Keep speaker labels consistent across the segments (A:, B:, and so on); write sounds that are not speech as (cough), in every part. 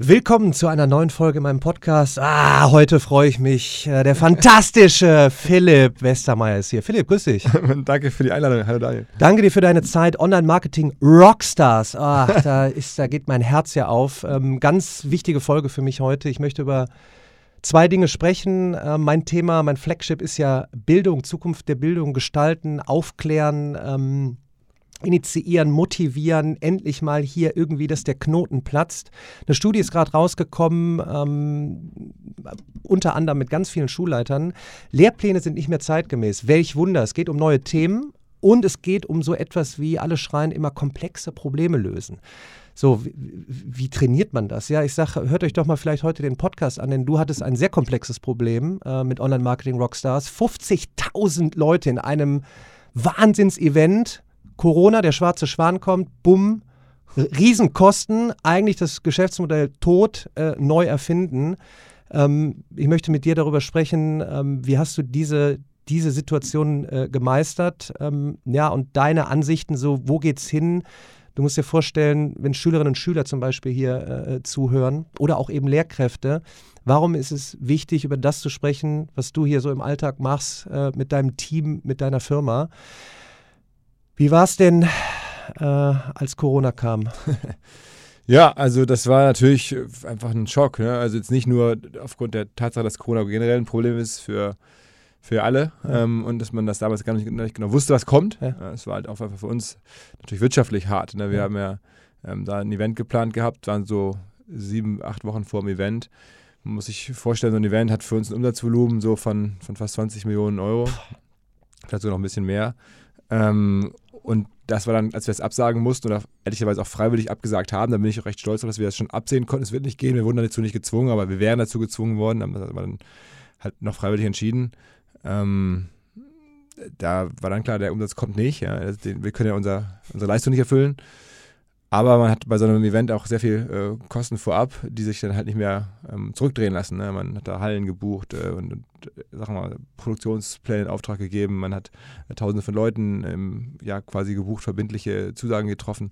A: Willkommen zu einer neuen Folge in meinem Podcast. Ah, heute freue ich mich. Äh, der fantastische (laughs) Philipp Westermeier ist hier. Philipp, grüß dich. (laughs)
B: Danke für die Einladung. Hallo Daniel.
A: Danke dir für deine Zeit. Online-Marketing Rockstars. Ach, da, ist, da geht mein Herz ja auf. Ähm, ganz wichtige Folge für mich heute. Ich möchte über zwei Dinge sprechen. Äh, mein Thema, mein Flagship ist ja Bildung, Zukunft der Bildung gestalten, aufklären. Ähm, initiieren, motivieren, endlich mal hier irgendwie, dass der Knoten platzt. Eine Studie ist gerade rausgekommen, ähm, unter anderem mit ganz vielen Schulleitern. Lehrpläne sind nicht mehr zeitgemäß. Welch Wunder, es geht um neue Themen und es geht um so etwas wie, alle schreien immer komplexe Probleme lösen. So, wie, wie trainiert man das? Ja, ich sage, hört euch doch mal vielleicht heute den Podcast an, denn du hattest ein sehr komplexes Problem äh, mit Online-Marketing Rockstars. 50.000 Leute in einem Wahnsinnsevent Corona, der schwarze Schwan kommt, bumm, Riesenkosten, eigentlich das Geschäftsmodell tot, äh, neu erfinden. Ähm, ich möchte mit dir darüber sprechen, ähm, wie hast du diese, diese Situation äh, gemeistert? Ähm, ja, und deine Ansichten so, wo geht's hin? Du musst dir vorstellen, wenn Schülerinnen und Schüler zum Beispiel hier äh, zuhören oder auch eben Lehrkräfte, warum ist es wichtig, über das zu sprechen, was du hier so im Alltag machst äh, mit deinem Team, mit deiner Firma? Wie war es denn, äh, als Corona kam? (laughs)
B: Ja, also das war natürlich einfach ein Schock. Ne? Also jetzt nicht nur aufgrund der Tatsache, dass Corona generell ein Problem ist für, für alle ja. ähm, und dass man das damals gar nicht, nicht genau wusste, was kommt. Es ja. ja, war halt auch einfach für uns natürlich wirtschaftlich hart. Ne? Wir ja. haben ja ähm, da ein Event geplant gehabt, waren so sieben, acht Wochen vor dem Event. Man muss sich vorstellen, so ein Event hat für uns ein Umsatzvolumen so von, von fast 20 Millionen Euro. Vielleicht sogar noch ein bisschen mehr. Ähm, und das war dann, als wir es absagen mussten oder ehrlicherweise auch freiwillig abgesagt haben, da bin ich auch recht stolz, dass wir das schon absehen konnten. Es wird nicht gehen, wir wurden dazu nicht gezwungen, aber wir wären dazu gezwungen worden, haben das aber dann halt noch freiwillig entschieden. Ähm, da war dann klar, der Umsatz kommt nicht. Ja. Wir können ja unser, unsere Leistung nicht erfüllen. Aber man hat bei so einem Event auch sehr viel äh, Kosten vorab, die sich dann halt nicht mehr ähm, zurückdrehen lassen. Ne? Man hat da Hallen gebucht äh, und, und sagen wir mal, Produktionspläne in Auftrag gegeben. Man hat äh, Tausende von Leuten ähm, ja quasi gebucht, verbindliche Zusagen getroffen.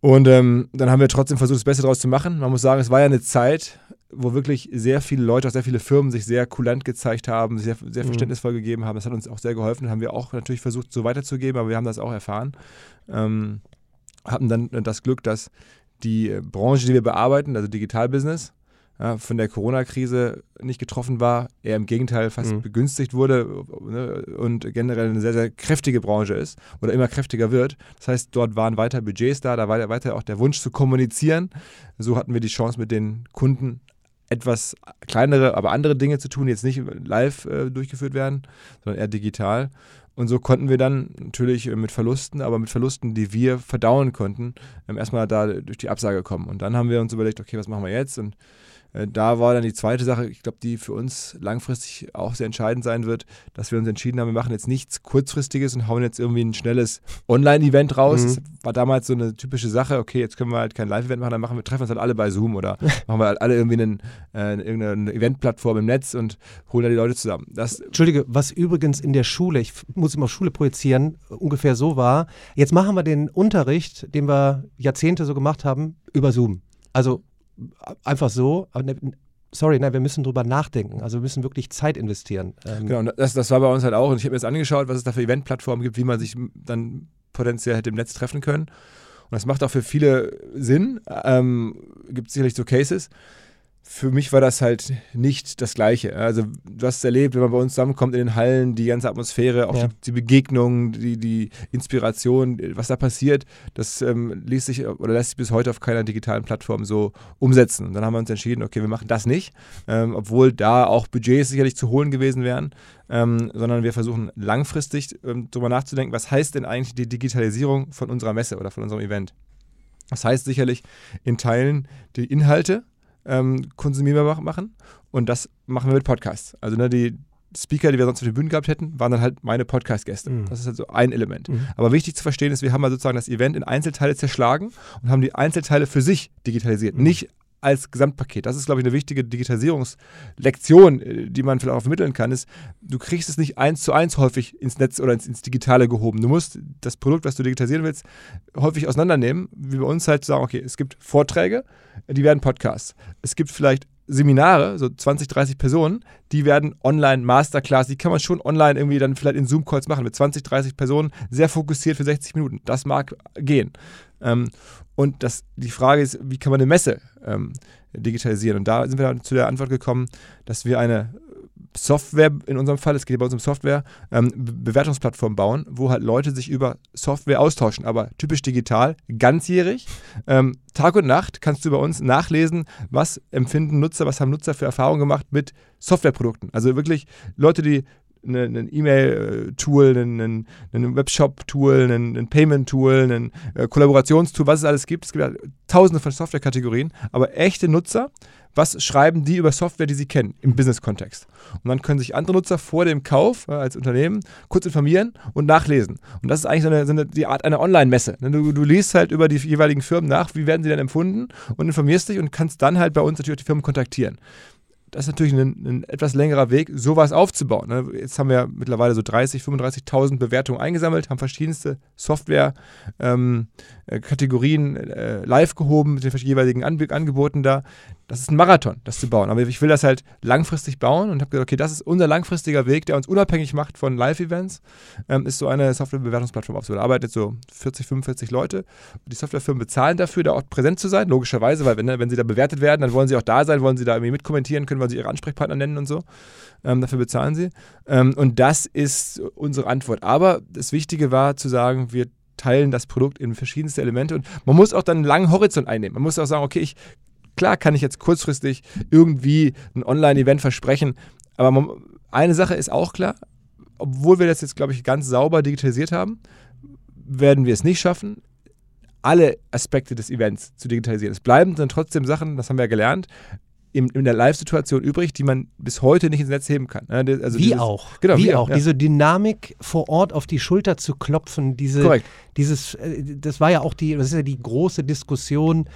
B: Und ähm, dann haben wir trotzdem versucht, das Beste daraus zu machen. Man muss sagen, es war ja eine Zeit, wo wirklich sehr viele Leute, auch sehr viele Firmen sich sehr kulant gezeigt haben, sehr, sehr mhm. verständnisvoll gegeben haben. Das hat uns auch sehr geholfen. Das haben wir auch natürlich versucht, so weiterzugeben, aber wir haben das auch erfahren. Ähm, hatten dann das Glück, dass die Branche, die wir bearbeiten, also Digitalbusiness, ja, von der Corona-Krise nicht getroffen war, eher im Gegenteil fast mhm. begünstigt wurde ne, und generell eine sehr, sehr kräftige Branche ist oder immer kräftiger wird. Das heißt, dort waren weiter Budgets da, da war weiter auch der Wunsch zu kommunizieren. So hatten wir die Chance, mit den Kunden etwas kleinere, aber andere Dinge zu tun, die jetzt nicht live äh, durchgeführt werden, sondern eher digital. Und so konnten wir dann natürlich mit Verlusten, aber mit Verlusten, die wir verdauen konnten, ähm, erstmal da durch die Absage kommen. Und dann haben wir uns überlegt, okay, was machen wir jetzt? Und äh, da war dann die zweite Sache, ich glaube, die für uns langfristig auch sehr entscheidend sein wird, dass wir uns entschieden haben, wir machen jetzt nichts Kurzfristiges und hauen jetzt irgendwie ein schnelles Online-Event raus. Mhm. Das war damals so eine typische Sache, okay, jetzt können wir halt kein Live-Event machen, dann machen wir, treffen uns halt alle bei Zoom oder (laughs) machen wir halt alle irgendwie einen, äh, irgendeine Eventplattform im Netz und holen da die Leute zusammen.
A: Das Entschuldige, was übrigens in der Schule, ich muss immer auf Schule projizieren, ungefähr so war, jetzt machen wir den Unterricht, den wir Jahrzehnte so gemacht haben, über Zoom. Also einfach so. Ne, sorry, nein, wir müssen drüber nachdenken. Also wir müssen wirklich Zeit investieren.
B: Ähm genau, das, das war bei uns halt auch. Und ich habe mir jetzt angeschaut, was es da für Eventplattformen gibt, wie man sich dann potenziell hätte im Netz treffen können. Und das macht auch für viele Sinn. Ähm, gibt sicherlich so Cases für mich war das halt nicht das Gleiche. Also, du hast es erlebt, wenn man bei uns zusammenkommt in den Hallen, die ganze Atmosphäre, auch ja. die, die Begegnung, die, die Inspiration, was da passiert, das ähm, ließ sich oder lässt sich bis heute auf keiner digitalen Plattform so umsetzen. Und dann haben wir uns entschieden, okay, wir machen das nicht, ähm, obwohl da auch Budgets sicherlich zu holen gewesen wären, ähm, sondern wir versuchen langfristig ähm, darüber nachzudenken, was heißt denn eigentlich die Digitalisierung von unserer Messe oder von unserem Event. Das heißt sicherlich in Teilen die Inhalte, ähm, konsumierbar machen. Und das machen wir mit Podcasts. Also ne, die Speaker, die wir sonst auf den Bühnen gehabt hätten, waren dann halt meine Podcast-Gäste. Mhm. Das ist halt so ein Element. Mhm. Aber wichtig zu verstehen ist, wir haben mal sozusagen das Event in Einzelteile zerschlagen und haben die Einzelteile für sich digitalisiert. Mhm. Nicht als Gesamtpaket. Das ist, glaube ich, eine wichtige Digitalisierungslektion, äh, die man vielleicht auch vermitteln kann, ist, du kriegst es nicht eins zu eins häufig ins Netz oder ins, ins Digitale gehoben. Du musst das Produkt, was du digitalisieren willst, häufig auseinandernehmen, wie bei uns halt zu sagen, okay, es gibt Vorträge, die werden Podcasts. Es gibt vielleicht Seminare, so 20, 30 Personen, die werden online Masterclass, die kann man schon online irgendwie dann vielleicht in Zoom-Calls machen mit 20, 30 Personen, sehr fokussiert für 60 Minuten. Das mag gehen. Ähm, und das, die Frage ist, wie kann man eine Messe ähm, digitalisieren? Und da sind wir dann zu der Antwort gekommen, dass wir eine Software, in unserem Fall, es geht bei uns um Software, ähm, Bewertungsplattform bauen, wo halt Leute sich über Software austauschen, aber typisch digital, ganzjährig. Ähm, Tag und Nacht kannst du bei uns nachlesen, was empfinden Nutzer, was haben Nutzer für Erfahrungen gemacht mit Softwareprodukten. Also wirklich Leute, die ein E-Mail-Tool, ein, Webshop-Tool, ein, Payment-Tool, ein äh, Kollaborationstool, was es alles gibt. Es gibt ja tausende von Software-Kategorien, aber echte Nutzer, was schreiben die über Software, die sie kennen, im Business-Kontext. Und dann können sich andere Nutzer vor dem Kauf äh, als Unternehmen kurz informieren und nachlesen. Und das ist eigentlich so eine, so eine die Art einer Online-Messe. Ne, du, du, liest halt über die jeweiligen Firmen nach, wie werden sie denn empfunden und informierst dich und kannst dann halt bei uns natürlich auch die Firmen kontaktieren das ist natürlich ein, ein, etwas längerer Weg, sowas aufzubauen. Ne? Jetzt haben wir mittlerweile so 30, 35.000 Bewertungen eingesammelt, haben verschiedenste Software-Kategorien ähm, äh, live gehoben mit den jeweiligen An Angeboten da das ist ein Marathon, das zu bauen. Aber ich will das halt langfristig bauen und habe gesagt, okay, das ist unser langfristiger Weg, der uns unabhängig macht von Live-Events, ähm, ist so eine Softwarebewertungsplattform aufzubauen. Da arbeiten jetzt so 40, 45 Leute. Die Softwarefirmen bezahlen dafür, da auch präsent zu sein, logischerweise, weil wenn, ne, wenn sie da bewertet werden, dann wollen sie auch da sein, wollen sie da irgendwie mitkommentieren können, wollen sie ihre Ansprechpartner nennen und so. Ähm, dafür bezahlen sie. Ähm, und das ist unsere Antwort. Aber das Wichtige war zu sagen, wir teilen das Produkt in verschiedenste Elemente und man muss auch dann einen langen Horizont einnehmen. Man muss auch sagen, okay, ich Klar kann ich jetzt kurzfristig irgendwie ein Online-Event versprechen, aber man, eine Sache ist auch klar, obwohl wir das jetzt, glaube ich, ganz sauber digitalisiert haben, werden wir es nicht schaffen, alle Aspekte des Events zu digitalisieren. Es bleiben dann trotzdem Sachen, das haben wir ja gelernt, in, in der Live-Situation übrig, die man bis heute nicht ins Netz heben kann.
A: Also wie dieses, auch. Genau, wie, wie auch. Ja. Diese Dynamik vor Ort auf die Schulter zu klopfen, diese, Korrekt. dieses, äh, das war ja auch die, das ist ja die große Diskussion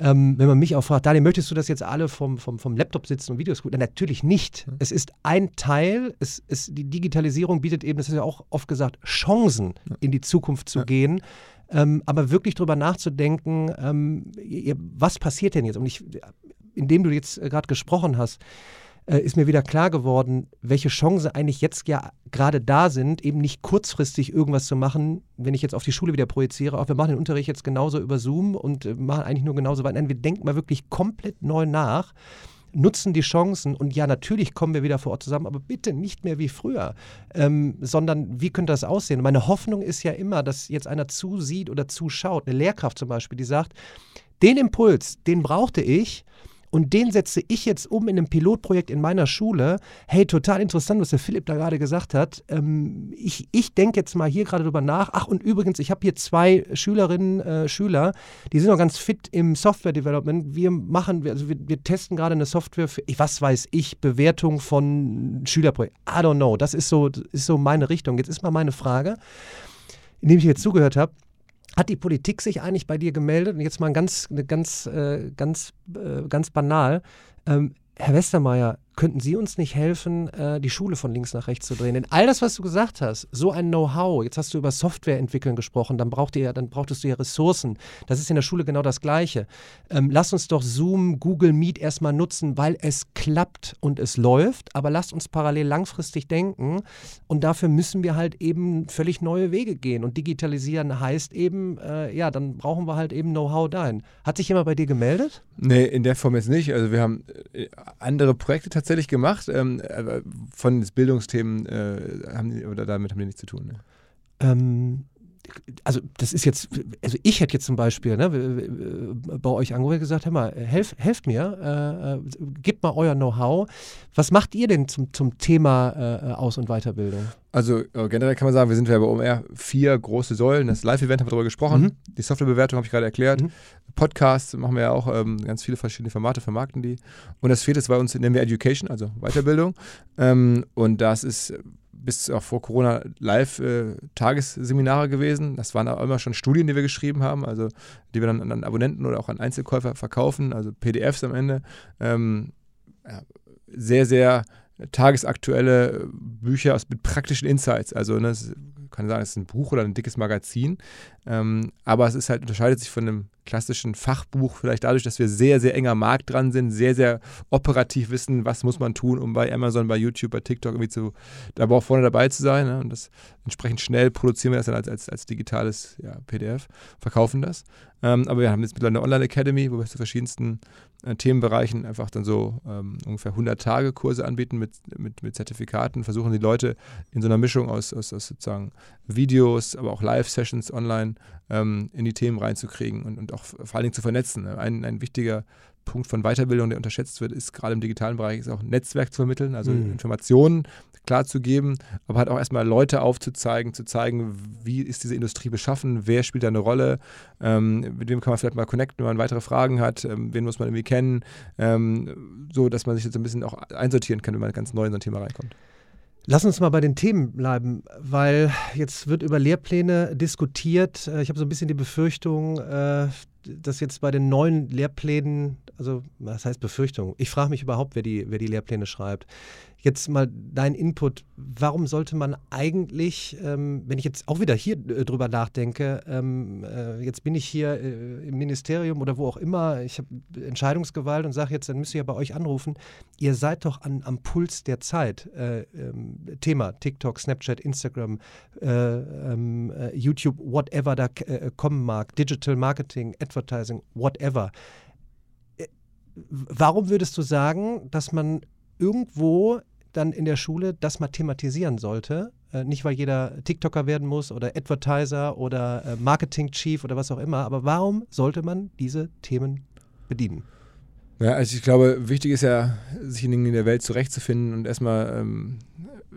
A: ähm, wenn man mich auch fragt, Daniel, möchtest du das jetzt alle vom, vom, vom Laptop sitzen und Videos gucken? Natürlich nicht. Mhm. Es ist ein Teil, es, es, die Digitalisierung bietet eben, das ist ja auch oft gesagt, Chancen in die Zukunft zu ja. gehen. Ähm, aber wirklich darüber nachzudenken, ähm, was passiert denn jetzt? Und ich, indem du jetzt gerade gesprochen hast, äh, ist mir wieder klar geworden, welche Chancen eigentlich jetzt ja gerade da sind, eben nicht kurzfristig irgendwas zu machen, wenn ich jetzt auf die Schule wieder projiziere, auch wir machen den Unterricht jetzt genauso über Zoom und äh, machen eigentlich nur genauso weiter. Nein, wir denken mal wirklich komplett neu nach nutzen die Chancen und ja, natürlich kommen wir wieder vor Ort zusammen, aber bitte nicht mehr wie früher, ähm, sondern wie könnte das aussehen? Meine Hoffnung ist ja immer, dass jetzt einer zusieht oder zuschaut, eine Lehrkraft zum Beispiel, die sagt, den Impuls, den brauchte ich, und den setze ich jetzt um in einem Pilotprojekt in meiner Schule. Hey, total interessant, was der Philipp da gerade gesagt hat. Ähm, ich ich denke jetzt mal hier gerade drüber nach. Ach, und übrigens, ich habe hier zwei Schülerinnen, äh, Schüler, die sind noch ganz fit im Software Development. Wir machen, also wir, wir testen gerade eine Software für, was weiß ich, Bewertung von Schülerprojekten. I don't know. Das ist so, ist so meine Richtung. Jetzt ist mal meine Frage, indem ich jetzt zugehört habe hat die Politik sich eigentlich bei dir gemeldet? Und jetzt mal ganz, ganz, äh, ganz, äh, ganz banal. Ähm, Herr Westermeier, könnten Sie uns nicht helfen, äh, die Schule von links nach rechts zu drehen? Denn all das, was du gesagt hast, so ein Know-how, jetzt hast du über Software entwickeln gesprochen, dann, braucht ihr, dann brauchtest du ja Ressourcen. Das ist in der Schule genau das Gleiche. Ähm, lass uns doch Zoom, Google Meet erstmal nutzen, weil es klappt und es läuft, aber lasst uns parallel langfristig denken und dafür müssen wir halt eben völlig neue Wege gehen. Und digitalisieren heißt eben, äh, ja, dann brauchen wir halt eben Know-how dahin. Hat sich jemand bei dir gemeldet?
B: Nee, in der Form jetzt nicht. Also wir haben äh, andere Projekte tatsächlich tatsächlich gemacht. Ähm, von den Bildungsthemen äh, haben die, oder damit haben die nichts zu tun. Ne?
A: Ähm, also das ist jetzt, also ich hätte jetzt zum Beispiel ne, bei euch angerufen und gesagt, hör mal, helf, helft mir, äh, gebt mal euer Know-how. Was macht ihr denn zum, zum Thema äh, Aus- und Weiterbildung?
B: Also äh, generell kann man sagen, wir sind ja bei OMR vier große Säulen. Das Live-Event haben wir darüber gesprochen. Mhm. Die Softwarebewertung habe ich gerade erklärt. Mhm. Podcasts machen wir ja auch ähm, ganz viele verschiedene Formate, vermarkten die. Und das vierte ist bei uns, nennen wir Education, also Weiterbildung. Ähm, und das ist bis auch vor Corona Live-Tagesseminare äh, gewesen. Das waren auch immer schon Studien, die wir geschrieben haben, also die wir dann an Abonnenten oder auch an Einzelkäufer verkaufen, also PDFs am Ende. Ähm, ja, sehr, sehr tagesaktuelle Bücher mit praktischen Insights. Also ne, kann sagen, es ist ein Buch oder ein dickes Magazin, ähm, aber es ist halt, unterscheidet sich von einem klassischen Fachbuch vielleicht dadurch, dass wir sehr, sehr enger Markt dran sind, sehr, sehr operativ wissen, was muss man tun, um bei Amazon, bei YouTube, bei TikTok irgendwie zu, da auch vorne dabei zu sein. Ne? Und das entsprechend schnell produzieren wir das dann als, als, als digitales ja, PDF, verkaufen das. Ähm, aber wir haben jetzt mittlerweile eine Online-Academy, wo wir zu verschiedensten äh, Themenbereichen einfach dann so ähm, ungefähr 100 Tage Kurse anbieten mit, mit, mit Zertifikaten, versuchen die Leute in so einer Mischung aus, aus, aus sozusagen Videos, aber auch Live-Sessions online ähm, in die Themen reinzukriegen und, und auch vor allen Dingen zu vernetzen. Ein, ein wichtiger Punkt von Weiterbildung, der unterschätzt wird, ist gerade im digitalen Bereich, ist auch Netzwerk zu vermitteln, also mhm. Informationen klar zu geben, aber halt auch erstmal Leute aufzuzeigen, zu zeigen, wie ist diese Industrie beschaffen, wer spielt da eine Rolle, ähm, mit wem kann man vielleicht mal connecten, wenn man weitere Fragen hat, ähm, wen muss man irgendwie kennen, ähm, so dass man sich jetzt ein bisschen auch einsortieren kann, wenn man ganz neu in so ein Thema reinkommt.
A: Lass uns mal bei den Themen bleiben, weil jetzt wird über Lehrpläne diskutiert. Äh, ich habe so ein bisschen die Befürchtung, äh, dass jetzt bei den neuen Lehrplänen, also was heißt Befürchtung? Ich frage mich überhaupt, wer die, wer die Lehrpläne schreibt. Jetzt mal dein Input. Warum sollte man eigentlich, ähm, wenn ich jetzt auch wieder hier äh, drüber nachdenke, ähm, äh, jetzt bin ich hier äh, im Ministerium oder wo auch immer, ich habe Entscheidungsgewalt und sage jetzt, dann müsst ihr ja bei euch anrufen. Ihr seid doch an, am Puls der Zeit. Äh, ähm, Thema TikTok, Snapchat, Instagram, äh, ähm, äh, YouTube, whatever da kommen mag, Digital Marketing, Advertising, whatever. Warum würdest du sagen, dass man irgendwo dann in der Schule das mal thematisieren sollte. Äh, nicht, weil jeder TikToker werden muss oder Advertiser oder äh, Marketing Chief oder was auch immer, aber warum sollte man diese Themen bedienen?
B: Ja, also ich glaube, wichtig ist ja, sich in der Welt zurechtzufinden und erstmal ähm,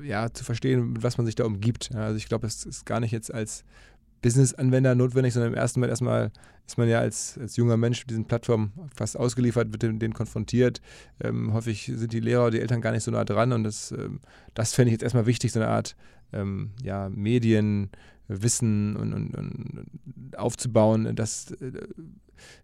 B: ja, zu verstehen, mit was man sich da umgibt. Also ich glaube, es ist gar nicht jetzt als Business-Anwender notwendig, sondern im ersten Mal erstmal ist man ja als, als junger Mensch mit diesen Plattformen fast ausgeliefert, wird mit denen konfrontiert. Ähm, häufig sind die Lehrer oder die Eltern gar nicht so nah dran und das, ähm, das fände ich jetzt erstmal wichtig, so eine Art ähm, ja, Medienwissen und, und, und aufzubauen, dass äh,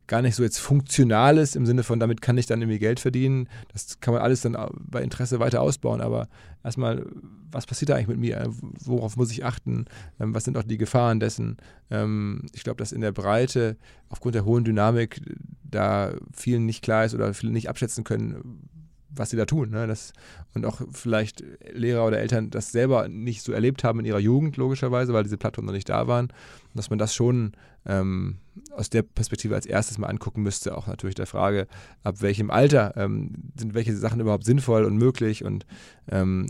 B: gar nicht so jetzt funktional ist, im Sinne von, damit kann ich dann irgendwie Geld verdienen. Das kann man alles dann bei Interesse weiter ausbauen. Aber erstmal, was passiert da eigentlich mit mir? Worauf muss ich achten? Ähm, was sind auch die Gefahren dessen? Ähm, ich glaube, dass in der Breite aufgrund der hohen Dynamik da vielen nicht klar ist oder viele nicht abschätzen können, was sie da tun. Ne? Das, und auch vielleicht Lehrer oder Eltern das selber nicht so erlebt haben in ihrer Jugend, logischerweise, weil diese Plattformen noch nicht da waren. dass man das schon ähm, aus der Perspektive als erstes mal angucken müsste. Auch natürlich der Frage, ab welchem Alter ähm, sind welche Sachen überhaupt sinnvoll und möglich und ähm,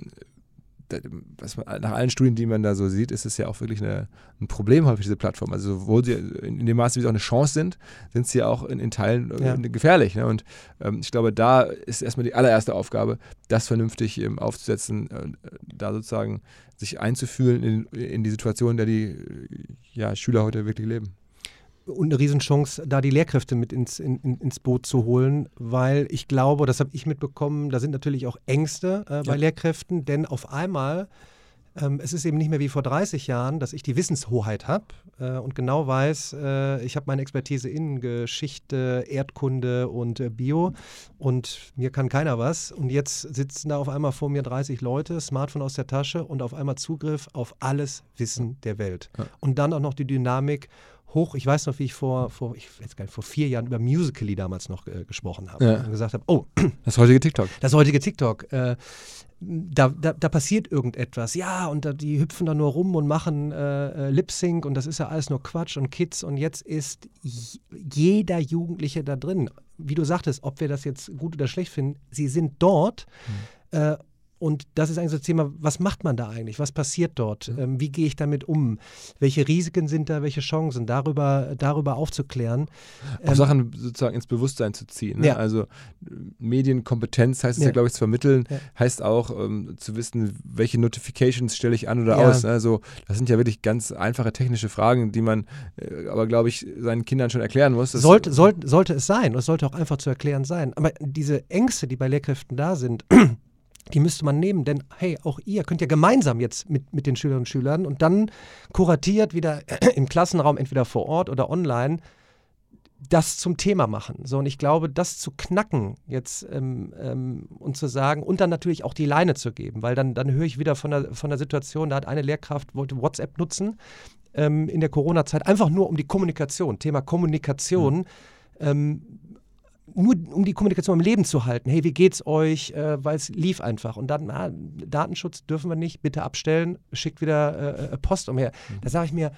B: was man, nach allen Studien, die man da so sieht, ist es ja auch wirklich eine, ein Problem häufig, diese Plattform. Also sowohl sie in, dem Maße, wie sie auch eine Chance sind, sind sie ja auch in, in Teilen äh, ja. gefährlich. Ne? Und ähm, ich glaube, da ist erstmal die allererste Aufgabe, das vernünftig ähm, aufzusetzen, äh, da sozusagen sich einzufühlen in, in die Situation, in der die ja, Schüler heute wirklich leben
A: und eine Riesenchance, da die Lehrkräfte mit ins, in, ins Boot zu holen, weil ich glaube, das habe ich mitbekommen, da sind natürlich auch Ängste äh, bei ja. Lehrkräften, denn auf einmal, ähm, es ist eben nicht mehr wie vor 30 Jahren, dass ich die Wissenshoheit habe äh, und genau weiß, äh, ich habe meine Expertise in Geschichte, Erdkunde und äh, Bio und mir kann keiner was. Und jetzt sitzen da auf einmal vor mir 30 Leute, Smartphone aus der Tasche und auf einmal Zugriff auf alles Wissen der Welt. Ja. Und dann auch noch die Dynamik hoch. Ich weiß noch, wie ich vor, vor, ich weiß gar nicht, vor vier Jahren über Musical.ly damals noch äh, gesprochen habe. Ja. Und gesagt habe, oh. (clears throat)
B: Das heutige TikTok.
A: Das heutige TikTok. Äh, da, da, da, passiert irgendetwas. Ja, und da, die hüpfen da nur rum und machen äh, äh Lip Sync und das ist ja alles nur Quatsch und Kids. Und jetzt ist jeder Jugendliche da drin. Wie du sagtest, ob wir das jetzt gut oder schlecht finden, sie sind dort. Mhm. Äh, und das ist eigentlich so das Thema, was macht man da eigentlich? Was passiert dort? Mhm. Ähm, wie gehe ich damit um? Welche Risiken sind da, welche Chancen? Darüber, darüber aufzuklären.
B: Auch ähm, Sachen sozusagen ins Bewusstsein zu ziehen. Ne? Ja. Also Medienkompetenz heißt es ja, ja glaube ich, zu vermitteln, ja. heißt auch ähm, zu wissen, welche Notifications stelle ich an oder aus. Ne? Also das sind ja wirklich ganz einfache technische Fragen, die man äh, aber, glaube ich, seinen Kindern schon erklären muss.
A: Sollte, sollte, sollte es sein. Es sollte auch einfach zu erklären sein. Aber diese Ängste, die bei Lehrkräften da sind, die müsste man nehmen, denn hey, auch ihr könnt ja gemeinsam jetzt mit, mit den Schülerinnen und Schülern und dann kuratiert wieder (clears throat) im Klassenraum, entweder vor Ort oder online, das zum Thema machen. So, und ich glaube, das zu knacken jetzt ähm, ähm, und zu sagen und dann natürlich auch die Leine zu geben, weil dann, dann höre ich wieder von der, von der Situation, da hat eine Lehrkraft, wollte WhatsApp nutzen ähm, in der Corona-Zeit, einfach nur um die Kommunikation, Thema Kommunikation, mhm. Nur um die Kommunikation im Leben zu halten. Hey, wie geht's euch? Äh, weil es lief einfach. Und dann, ah, Datenschutz dürfen wir nicht, bitte abstellen, schickt wieder äh, äh Post umher. Mhm. Da sage ich mir,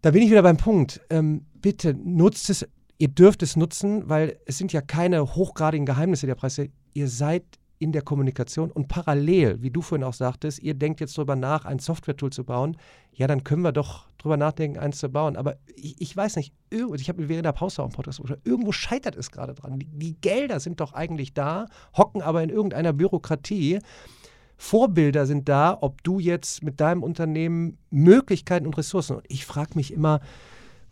A: da bin ich wieder beim Punkt. Ähm, bitte nutzt es Ihr dürft es nutzen, weil es sind ja keine hochgradigen Geheimnisse der Presse. Ihr seid in der Kommunikation und parallel, wie du vorhin auch sagtest, ihr denkt jetzt darüber nach, ein Software-Tool zu bauen. Ja, dann können wir doch darüber nachdenken, eins zu bauen. Aber ich, ich weiß nicht, ich habe während der Pause auch einen Podcast gesagt, irgendwo scheitert es gerade dran. Die, die Gelder sind doch eigentlich da, hocken aber in irgendeiner Bürokratie. Vorbilder sind da, ob du jetzt mit deinem Unternehmen Möglichkeiten und Ressourcen. Und ich frage mich immer,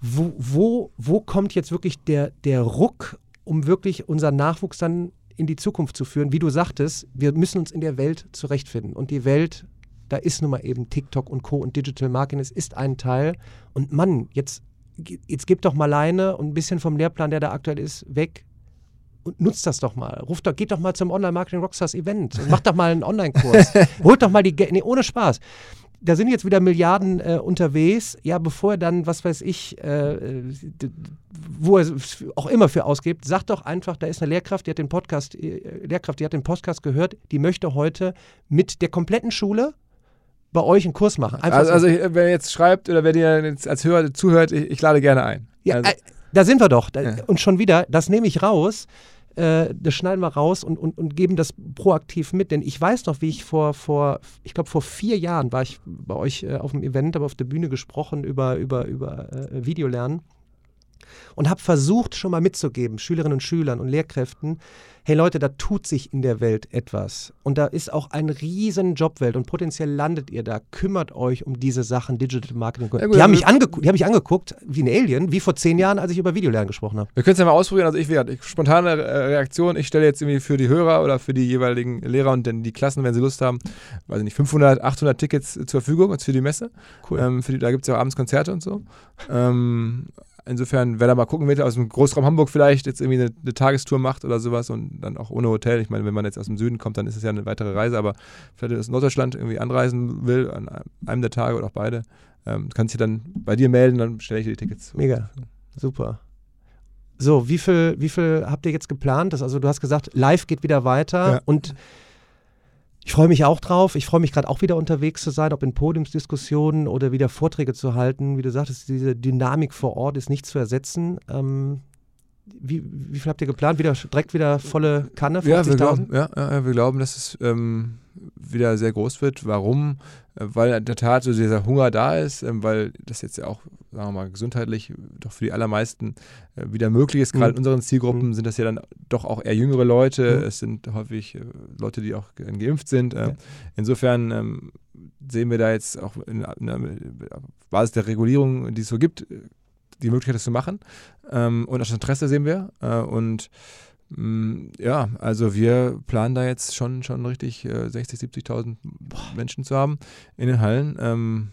A: wo, wo, wo kommt jetzt wirklich der, der Ruck, um wirklich unseren Nachwuchs dann in die Zukunft zu führen? Wie du sagtest, wir müssen uns in der Welt zurechtfinden. Und die Welt, da ist nun mal eben TikTok und Co. und Digital Marketing, es ist ein Teil. Und Mann, jetzt, jetzt gib doch mal alleine und ein bisschen vom Lehrplan, der da aktuell ist, weg und nutzt das doch mal. Ruft doch, geht doch mal zum Online-Marketing Rockstars Event und macht doch mal einen Online-Kurs. (laughs) Holt doch mal die, nee, ohne Spaß da sind jetzt wieder Milliarden äh, unterwegs. Ja, bevor er dann, was weiß ich, äh, wo er auch immer für ausgibt, sagt doch einfach, da ist eine Lehrkraft, die hat den Podcast, äh, Lehrkraft, die hat den Podcast gehört, die möchte heute mit der kompletten Schule bei euch einen Kurs machen.
B: Einfach also, so. also, wer jetzt schreibt oder wer dir jetzt als Hörer zuhört, ich, ich lade gerne ein.
A: Ja,
B: also.
A: äh, da sind wir doch. Da, ja. Und schon wieder, das nehme ich raus äh, das schneiden wir raus und, und, und geben das proaktiv mit. Denn ich weiß noch, wie ich vor, vor ich glaube, vor vier Jahren war ich bei euch äh, auf dem Event, aber auf der Bühne gesprochen über, über, über äh, Videolernen und habe versucht, schon mal mitzugeben, Schülerinnen und Schülern und Lehrkräften, hey Leute, da tut sich in der Welt etwas. Und da ist auch ein riesen Jobwelt und potenziell landet ihr da. Kümmert euch um diese Sachen, Digital Marketing. Ja, gut, die, haben mich die haben mich angeguckt wie ein Alien, wie vor zehn Jahren, als ich über Videolernen gesprochen habe.
B: Wir können es ja mal ausprobieren. Also ich, ich spontane Reaktion, ich stelle jetzt irgendwie für die Hörer oder für die jeweiligen Lehrer und dann die Klassen, wenn sie Lust haben, weiß ich nicht, 500, 800 Tickets zur Verfügung für die Messe. Cool. Ähm, die, da gibt es ja auch abends Konzerte und so. Ähm, Insofern, wer da mal gucken will, aus dem Großraum Hamburg vielleicht jetzt irgendwie eine, eine, Tagestour macht oder sowas und dann auch ohne Hotel. Ich meine, wenn man jetzt aus dem Süden kommt, dann ist es ja eine weitere Reise, aber vielleicht aus Norddeutschland irgendwie anreisen will, an einem der Tage oder auch beide, ähm, kannst du dann bei dir melden, dann stelle ich dir die Tickets.
A: Mega, super. So, wie viel, wie viel habt ihr jetzt geplant? Das, also du hast gesagt, live geht wieder weiter ja. und ich freue mich auch drauf. Ich freue mich gerade auch wieder unterwegs zu sein, ob in Podiumsdiskussionen oder wieder Vorträge zu halten. Wie du sagtest, diese Dynamik vor Ort ist nicht zu ersetzen. Ähm, wie, wie, viel habt ihr geplant? Wieder direkt wieder volle Kanne?
B: Ja, wir glauben, ja, ja, wir glauben, dass es ähm, wieder sehr groß wird. Warum? Äh, weil in der Tat so dieser Hunger da ist, ähm, weil das jetzt ja auch, sagen wir mal, gesundheitlich doch für die allermeisten äh, wieder möglich ist. Gerade mhm. in unseren Zielgruppen mhm. sind das ja dann doch auch eher jüngere Leute. Mhm. Es sind häufig äh, Leute, die auch geimpft sind. Ja. Insofern ähm, sehen wir da jetzt auch in, in der Basis der Regulierung, die es so gibt, die Möglichkeit, das zu machen. Ähm, und das Interesse sehen wir. und ja, also wir planen da jetzt schon, schon richtig äh, 60.000, 70.000 Menschen zu haben in den Hallen. Ähm,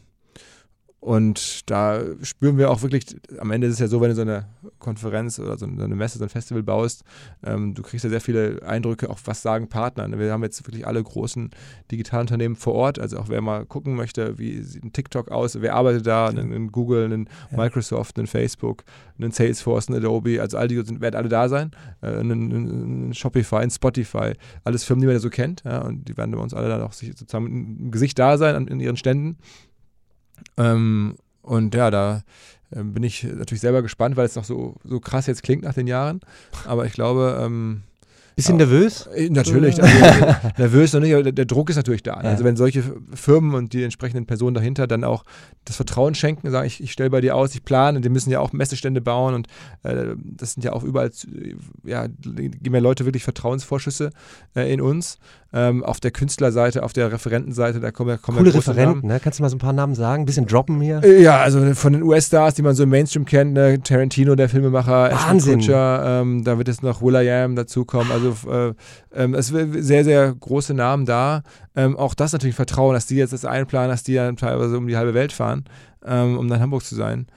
B: und da spüren wir auch wirklich, am Ende ist es ja so, wenn du so eine Konferenz oder so eine Messe, so ein Festival baust, ähm, du kriegst ja sehr viele Eindrücke, auch was sagen Partner. Wir haben jetzt wirklich alle großen Digitalunternehmen vor Ort, also auch wer mal gucken möchte, wie sieht ein TikTok aus, wer arbeitet da, ein, ein Google, ein ja. Microsoft, ein Facebook, ein Salesforce, ein Adobe, also all die sind, werden alle da sein, äh, ein, ein, Shopify, ein Spotify, alles Firmen, die man da so kennt, ja, und die werden bei uns alle dann auch sozusagen mit einem Gesicht da sein an, in ihren Ständen. Ähm, und ja, da äh, bin ich natürlich selber gespannt, weil es noch so, so krass jetzt klingt nach den Jahren. Aber ich glaube, ähm,
A: Bisschen nervös?
B: Äh, natürlich. Also, (laughs) nervös noch nicht, aber der, der, Druck ist natürlich da. Ja. Also wenn solche Firmen und die entsprechenden Personen dahinter dann auch das Vertrauen schenken, sagen, ich, ich stelle bei dir aus, ich plane, die müssen ja auch Messestände bauen und äh, das sind ja auch überall, ja, geben ja Leute wirklich Vertrauensvorschüsse äh, in uns. Ähm, auf der Künstlerseite, auf der Referentenseite, da kommen ja kommen
A: Coole Referenten, ne? Kannst du mal so ein paar Namen sagen? Ein bisschen droppen hier?
B: Äh, ja, also von den US-Stars, die man so im Mainstream kennt, ne? Tarantino, der Filmemacher,
A: Wahnsinn.
B: Kutcher, ähm, da wird jetzt noch Will.i.am dazukommen. Also Also äh, ähm, es sind sehr, sehr große Namen da. Ähm, auch das natürlich Vertrauen, dass die jetzt das einplanen, dass die dann teilweise um die halbe Welt fahren, ähm, um dann Hamburg zu sein.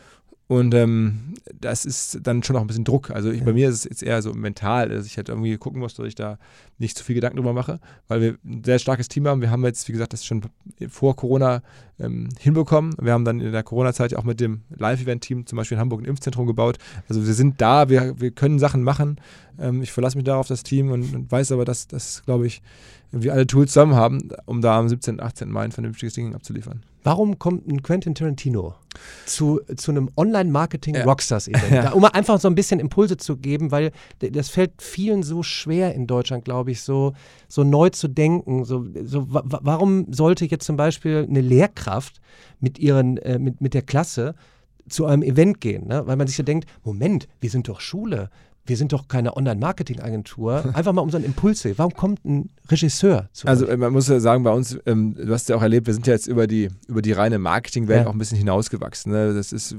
B: Und ähm, das ist dann schon auch ein bisschen Druck. Also ich, ja. bei mir ist es jetzt eher so mental, dass ich halt irgendwie gucken muss, dass ich da nicht zu viel Gedanken drüber mache, weil wir ein sehr starkes Team haben. Wir haben jetzt, wie gesagt, das schon vor Corona ähm, hinbekommen. Wir haben dann in der Corona-Zeit auch mit dem Live-Event-Team zum Beispiel in Hamburg ein Impfzentrum gebaut. Also wir sind da, wir, wir können Sachen machen. Ähm, ich verlasse mich da auf das Team und, und weiß aber, dass, dass glaube ich, wir alle Tools zusammen haben, um da am 17. und 18. Mai ein vernünftiges Ding abzuliefern.
A: Warum kommt ein Quentin Tarantino zu, zu einem Online-Marketing-Rockstars-Event? Ja. (laughs) Um einfach so ein bisschen Impulse zu geben, weil das fällt vielen so schwer in Deutschland, glaube ich, so, so neu zu denken. So, so, warum sollte jetzt zum Beispiel eine Lehrkraft mit, ihren, äh, mit, mit der Klasse zu einem Event gehen? Ne? Weil man sich ja denkt, Moment, wir sind doch Schule wir sind doch keine Online-Marketing-Agentur. Einfach mal um so einen Impuls. Warum kommt ein Regisseur zu
B: Also euch? man muss ja sagen, bei uns, ähm, du hast ja auch erlebt, wir sind ja jetzt über die, über die reine Marketingwelt ja. auch ein bisschen hinausgewachsen. Ne? Das ist, äh,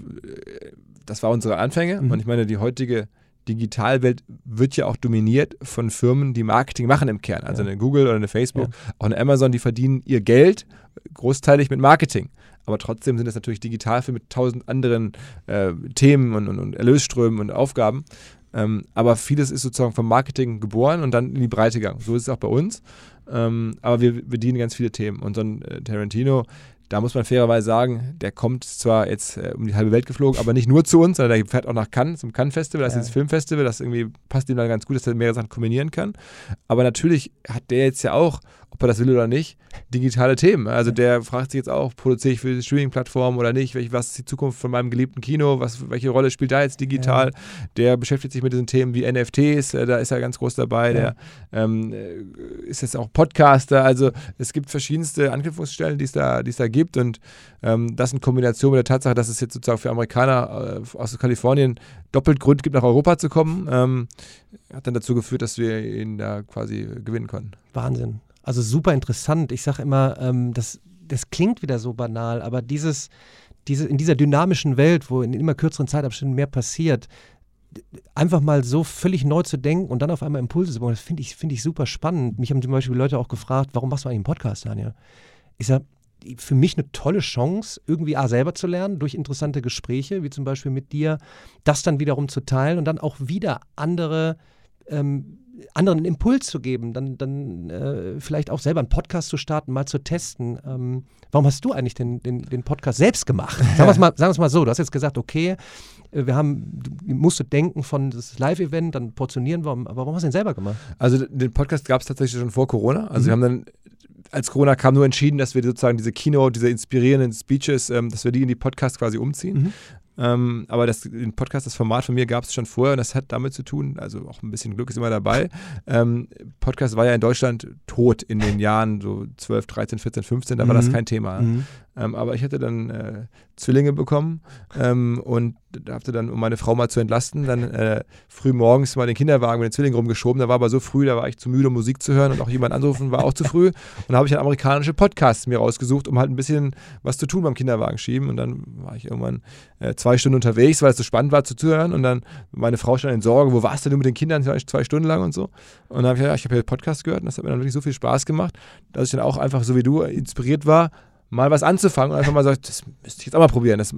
B: das war unsere Anfänge. Mhm. Und ich meine, die heutige Digitalwelt wird ja auch dominiert von Firmen, die Marketing machen im Kern. Also ja. eine Google oder eine Facebook, ja. auch eine Amazon, die verdienen ihr Geld großteilig mit Marketing. Aber trotzdem sind es natürlich Digitalfilme mit tausend anderen äh, Themen und, und, und Erlösströmen und Aufgaben. Ähm, aber vieles ist sozusagen vom Marketing geboren und dann in die Breite gegangen. So ist es auch bei uns. Ähm, aber wir bedienen ganz viele Themen. Und so ein äh, Tarantino, da muss man fairerweise sagen, der kommt zwar jetzt äh, um die halbe Welt geflogen, aber nicht nur zu uns, sondern der fährt auch nach Cannes, zum Cannes Festival, das ja. ist das Filmfestival, das irgendwie passt ihm dann ganz gut, dass er mehrere Sachen kombinieren kann. Aber natürlich hat der jetzt ja auch ob er das will oder nicht, digitale Themen. Also der fragt sich jetzt auch, produziere ich für die Streaming-Plattform oder nicht? was ist die Zukunft von meinem geliebten Kino? Was, welche Rolle spielt da jetzt digital? Ja. Der beschäftigt sich mit diesen Themen wie NFTs, äh, da ist er ganz groß dabei. Ja. Der ähm, äh, ist jetzt auch Podcaster. Also es gibt verschiedenste Anknüpfungsstellen, die es da, da gibt und ähm, das in Kombination mit der Tatsache, dass es jetzt sozusagen für Amerikaner äh, aus Kalifornien doppelt Grund gibt, nach Europa zu kommen, ähm, hat dann dazu geführt, dass wir ihn da quasi gewinnen konnten.
A: Wahnsinn. Also super interessant. Ich sage immer, ähm, das, das klingt wieder so banal, aber dieses, diese, in dieser dynamischen Welt, wo in immer kürzeren Zeitabständen mehr passiert, einfach mal so völlig neu zu denken und dann auf einmal Impulse zu bekommen, das finde ich, find ich super spannend. Mich haben zum Beispiel Leute auch gefragt, warum machst du eigentlich einen Podcast, Daniel? Ich sage, für mich eine tolle Chance, irgendwie A, selber zu lernen, durch interessante Gespräche, wie zum Beispiel mit dir, das dann wiederum zu teilen und dann auch wieder andere ähm, anderen einen Impuls zu geben, dann, dann äh, vielleicht auch selber einen Podcast zu starten, mal zu testen. Ähm, warum hast du eigentlich den, den, den Podcast selbst gemacht? (laughs) Sagen wir es mal, mal so, du hast jetzt gesagt, okay, äh, wir haben, du musst denken von das Live-Event, dann portionieren wir, aber warum hast du den selber gemacht?
B: Also den Podcast gab es tatsächlich schon vor Corona. Also mhm. wir haben dann als Corona kam, nur entschieden, dass wir sozusagen diese Keynote, diese inspirierenden Speeches, ähm, dass wir die in die Podcast quasi umziehen. Mhm. Ähm, aber das, den Podcast, das Format von mir gab es schon vorher und das hat damit zu tun, also auch ein bisschen Glück ist immer dabei. Ähm, Podcast war ja in Deutschland tot in den Jahren so 12, 13, 14, 15, da mhm. war das mhm. kein Thema. Mhm. Ähm, aber ich hatte dann äh, Zwillinge bekommen ähm, und hatte dann, um meine Frau mal zu entlasten, dann äh, früh morgens mal den Kinderwagen mit den Zwillingen rumgeschoben. Da war aber so früh, da war ich zu müde, um Musik zu hören und auch jemand anzurufen war auch zu früh. Und da habe ich dann amerikanische Podcasts mir rausgesucht, um halt ein bisschen was zu tun beim Kinderwagen schieben. Und dann war ich irgendwann äh, zwei Stunden unterwegs, weil es so spannend war zuzuhören. Und dann meine Frau stand in Sorge, wo warst du denn mit den Kindern? Zwei Stunden lang und so. Und dann habe ich gesagt, ja, ich habe hier Podcast gehört und das hat mir dann wirklich so viel Spaß gemacht, dass ich dann auch einfach so wie du inspiriert war, mal was anzufangen und einfach mal sagt, das müsste ich jetzt auch mal probieren. Das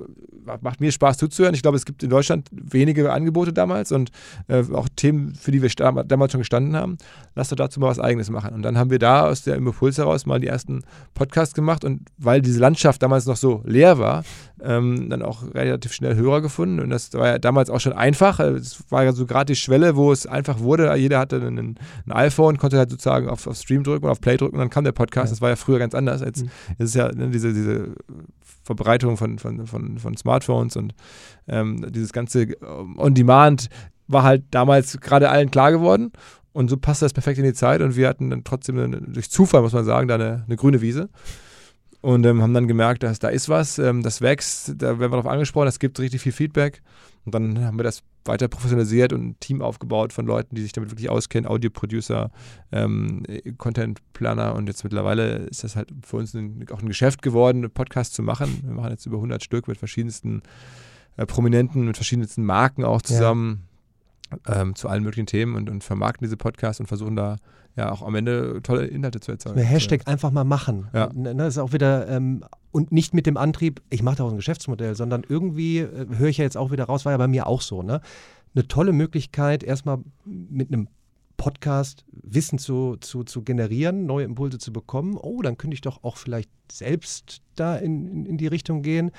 B: macht mir Spaß zuzuhören. Ich glaube, es gibt in Deutschland wenige Angebote damals und äh, auch Themen, für die wir damals schon gestanden haben. Lass doch dazu mal was Eigenes machen. Und dann haben wir da aus der Impuls heraus mal die ersten Podcasts gemacht und weil diese Landschaft damals noch so leer war, ähm, dann auch relativ schnell Hörer gefunden. Und das war ja damals auch schon einfach. Es war ja so gerade die Schwelle, wo es einfach wurde. Jeder hatte ein, ein iPhone, konnte halt sozusagen auf, auf Stream drücken und auf Play drücken und dann kam der Podcast. Ja. Das war ja früher ganz anders. Jetzt mhm. ist es ja ne, diese, diese Verbreitung von, von, von, von Smartphones und ähm, dieses ganze ähm, On-Demand war halt damals gerade allen klar geworden. Und so passte das perfekt in die Zeit und wir hatten dann trotzdem eine, durch Zufall, muss man sagen, da eine, eine grüne Wiese und ähm, haben dann gemerkt, dass da ist was, ähm, das wächst, da werden wir darauf angesprochen, es gibt richtig viel Feedback. Und dann haben wir das weiter professionalisiert und ein Team aufgebaut von Leuten, die sich damit wirklich auskennen, Audio-Producer, ähm, Content-Planer und jetzt mittlerweile ist das halt für uns ein, auch ein Geschäft geworden, einen Podcast zu machen. Wir machen jetzt über 100 Stück mit verschiedensten äh, Prominenten, mit verschiedensten Marken auch zusammen. Ja ähm, zu allen möglichen Themen und, und vermarkten diese Podcasts und versuchen da ja auch am Ende tolle Inhalte zu erzeugen.
A: Hashtag einfach mal machen.
B: Ja.
A: Ne, das ist auch wieder, ähm, und nicht mit dem Antrieb, ich mache daraus ein Geschäftsmodell, sondern irgendwie äh, höre ich ja jetzt auch wieder raus, war ja bei mir auch so, ne? Eine tolle Möglichkeit, erstmal mit einem Podcast Wissen zu, zu, zu generieren, neue Impulse zu bekommen. Oh, dann könnte ich doch auch vielleicht selbst da in, in, in die Richtung gehen.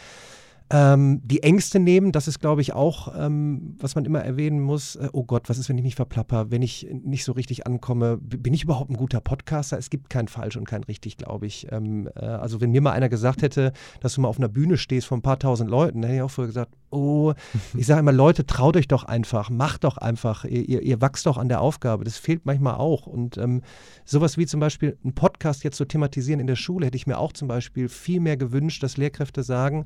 A: Ähm, die Ängste nehmen, das ist, glaube ich, auch, ähm, was man immer erwähnen muss. Äh, oh Gott, was ist, wenn ich mich verplapper, wenn ich nicht so richtig ankomme? Bin ich überhaupt ein guter Podcaster? Es gibt kein falsch und kein richtig, glaube ich. Ähm, äh, also, wenn mir mal einer gesagt hätte, dass du mal auf einer Bühne stehst vor ein paar tausend Leuten, dann hätte ich auch vorher gesagt, oh, (laughs) ich sage immer, Leute, traut euch doch einfach, macht doch einfach, ihr, ihr, ihr wachst doch an der Aufgabe. Das fehlt manchmal auch. Und ähm, sowas wie zum Beispiel ein Podcast jetzt zu thematisieren in der Schule, hätte ich mir auch zum Beispiel viel mehr gewünscht, dass Lehrkräfte sagen,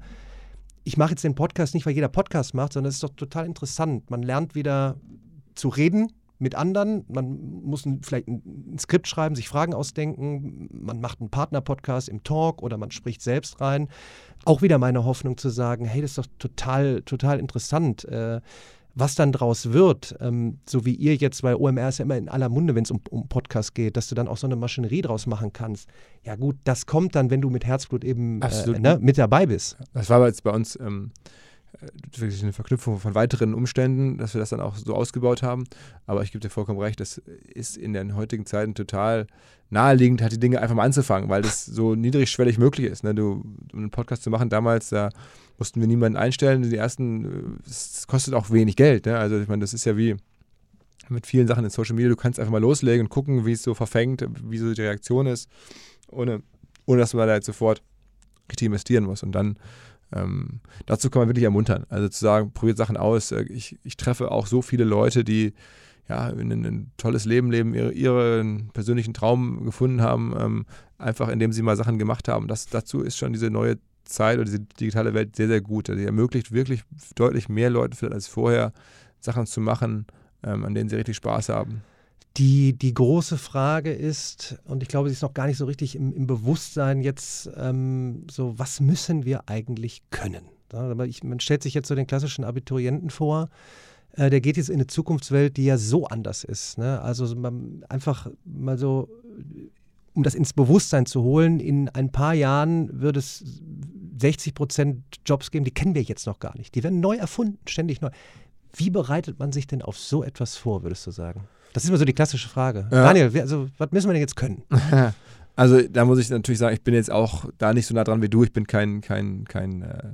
A: ich mache jetzt den Podcast nicht, weil jeder Podcast macht, sondern es ist doch total interessant. Man lernt wieder zu reden mit anderen. Man muss ein, vielleicht ein, Skript schreiben, sich Fragen ausdenken. Man macht einen Partner-Podcast im Talk oder man spricht selbst rein. Auch wieder meine Hoffnung zu sagen, hey, das ist doch total, total interessant. Äh, was dann draus wird, ähm, so wie ihr jetzt, weil OMR ist ja immer in aller Munde, wenn es um, um Podcast geht, dass du dann auch so eine Maschinerie draus machen kannst. Ja gut, das kommt dann, wenn du mit Herzblut eben äh, ne, mit dabei bist.
B: Das war jetzt bei uns ähm, äh, wirklich eine Verknüpfung von weiteren Umständen, dass wir das dann auch so ausgebaut haben. Aber ich gebe dir vollkommen recht, das ist in den heutigen Zeiten total naheliegend, halt die Dinge einfach mal anzufangen, weil das so niedrigschwellig möglich ist. Ne? Du, um einen Podcast zu machen, damals, da mussten wir niemanden einstellen. Die ersten, es kostet auch wenig Geld. Ne? Also ich meine, das ist ja wie mit vielen Sachen in Social Media, du kannst einfach mal loslegen und gucken, wie es so verfängt, wie so die Reaktion ist, ohne, ohne dass man da jetzt sofort richtig investieren muss. Und dann ähm, dazu kann man wirklich ermuntern. Also zu sagen, probiert Sachen aus. Äh, ich, ich treffe auch so viele Leute, die ja, ein, ein tolles Leben leben, ihre, ihren persönlichen Traum gefunden haben, ähm, einfach indem sie mal Sachen gemacht haben. Das, dazu ist schon diese neue Zeit oder diese digitale Welt sehr, sehr gut. Die ermöglicht wirklich deutlich mehr Leuten vielleicht als vorher, Sachen zu machen, ähm, an denen sie richtig Spaß haben.
A: Die, die große Frage ist, und ich glaube, sie ist noch gar nicht so richtig im, im Bewusstsein jetzt, ähm, so, was müssen wir eigentlich können? Ich, man stellt sich jetzt so den klassischen Abiturienten vor, äh, der geht jetzt in eine Zukunftswelt, die ja so anders ist. Ne? Also man, einfach mal so, um das ins Bewusstsein zu holen, in ein paar Jahren wird es 60 Prozent Jobs geben, die kennen wir jetzt noch gar nicht. Die werden neu erfunden, ständig neu. Wie bereitet man sich denn auf so etwas vor, würdest du sagen? Das ist immer so die klassische Frage. Ja. Daniel, also, was müssen wir denn jetzt können? (laughs)
B: Also da muss ich natürlich sagen, ich bin jetzt auch da nicht so nah dran wie du. Ich bin kein, kein, kein äh,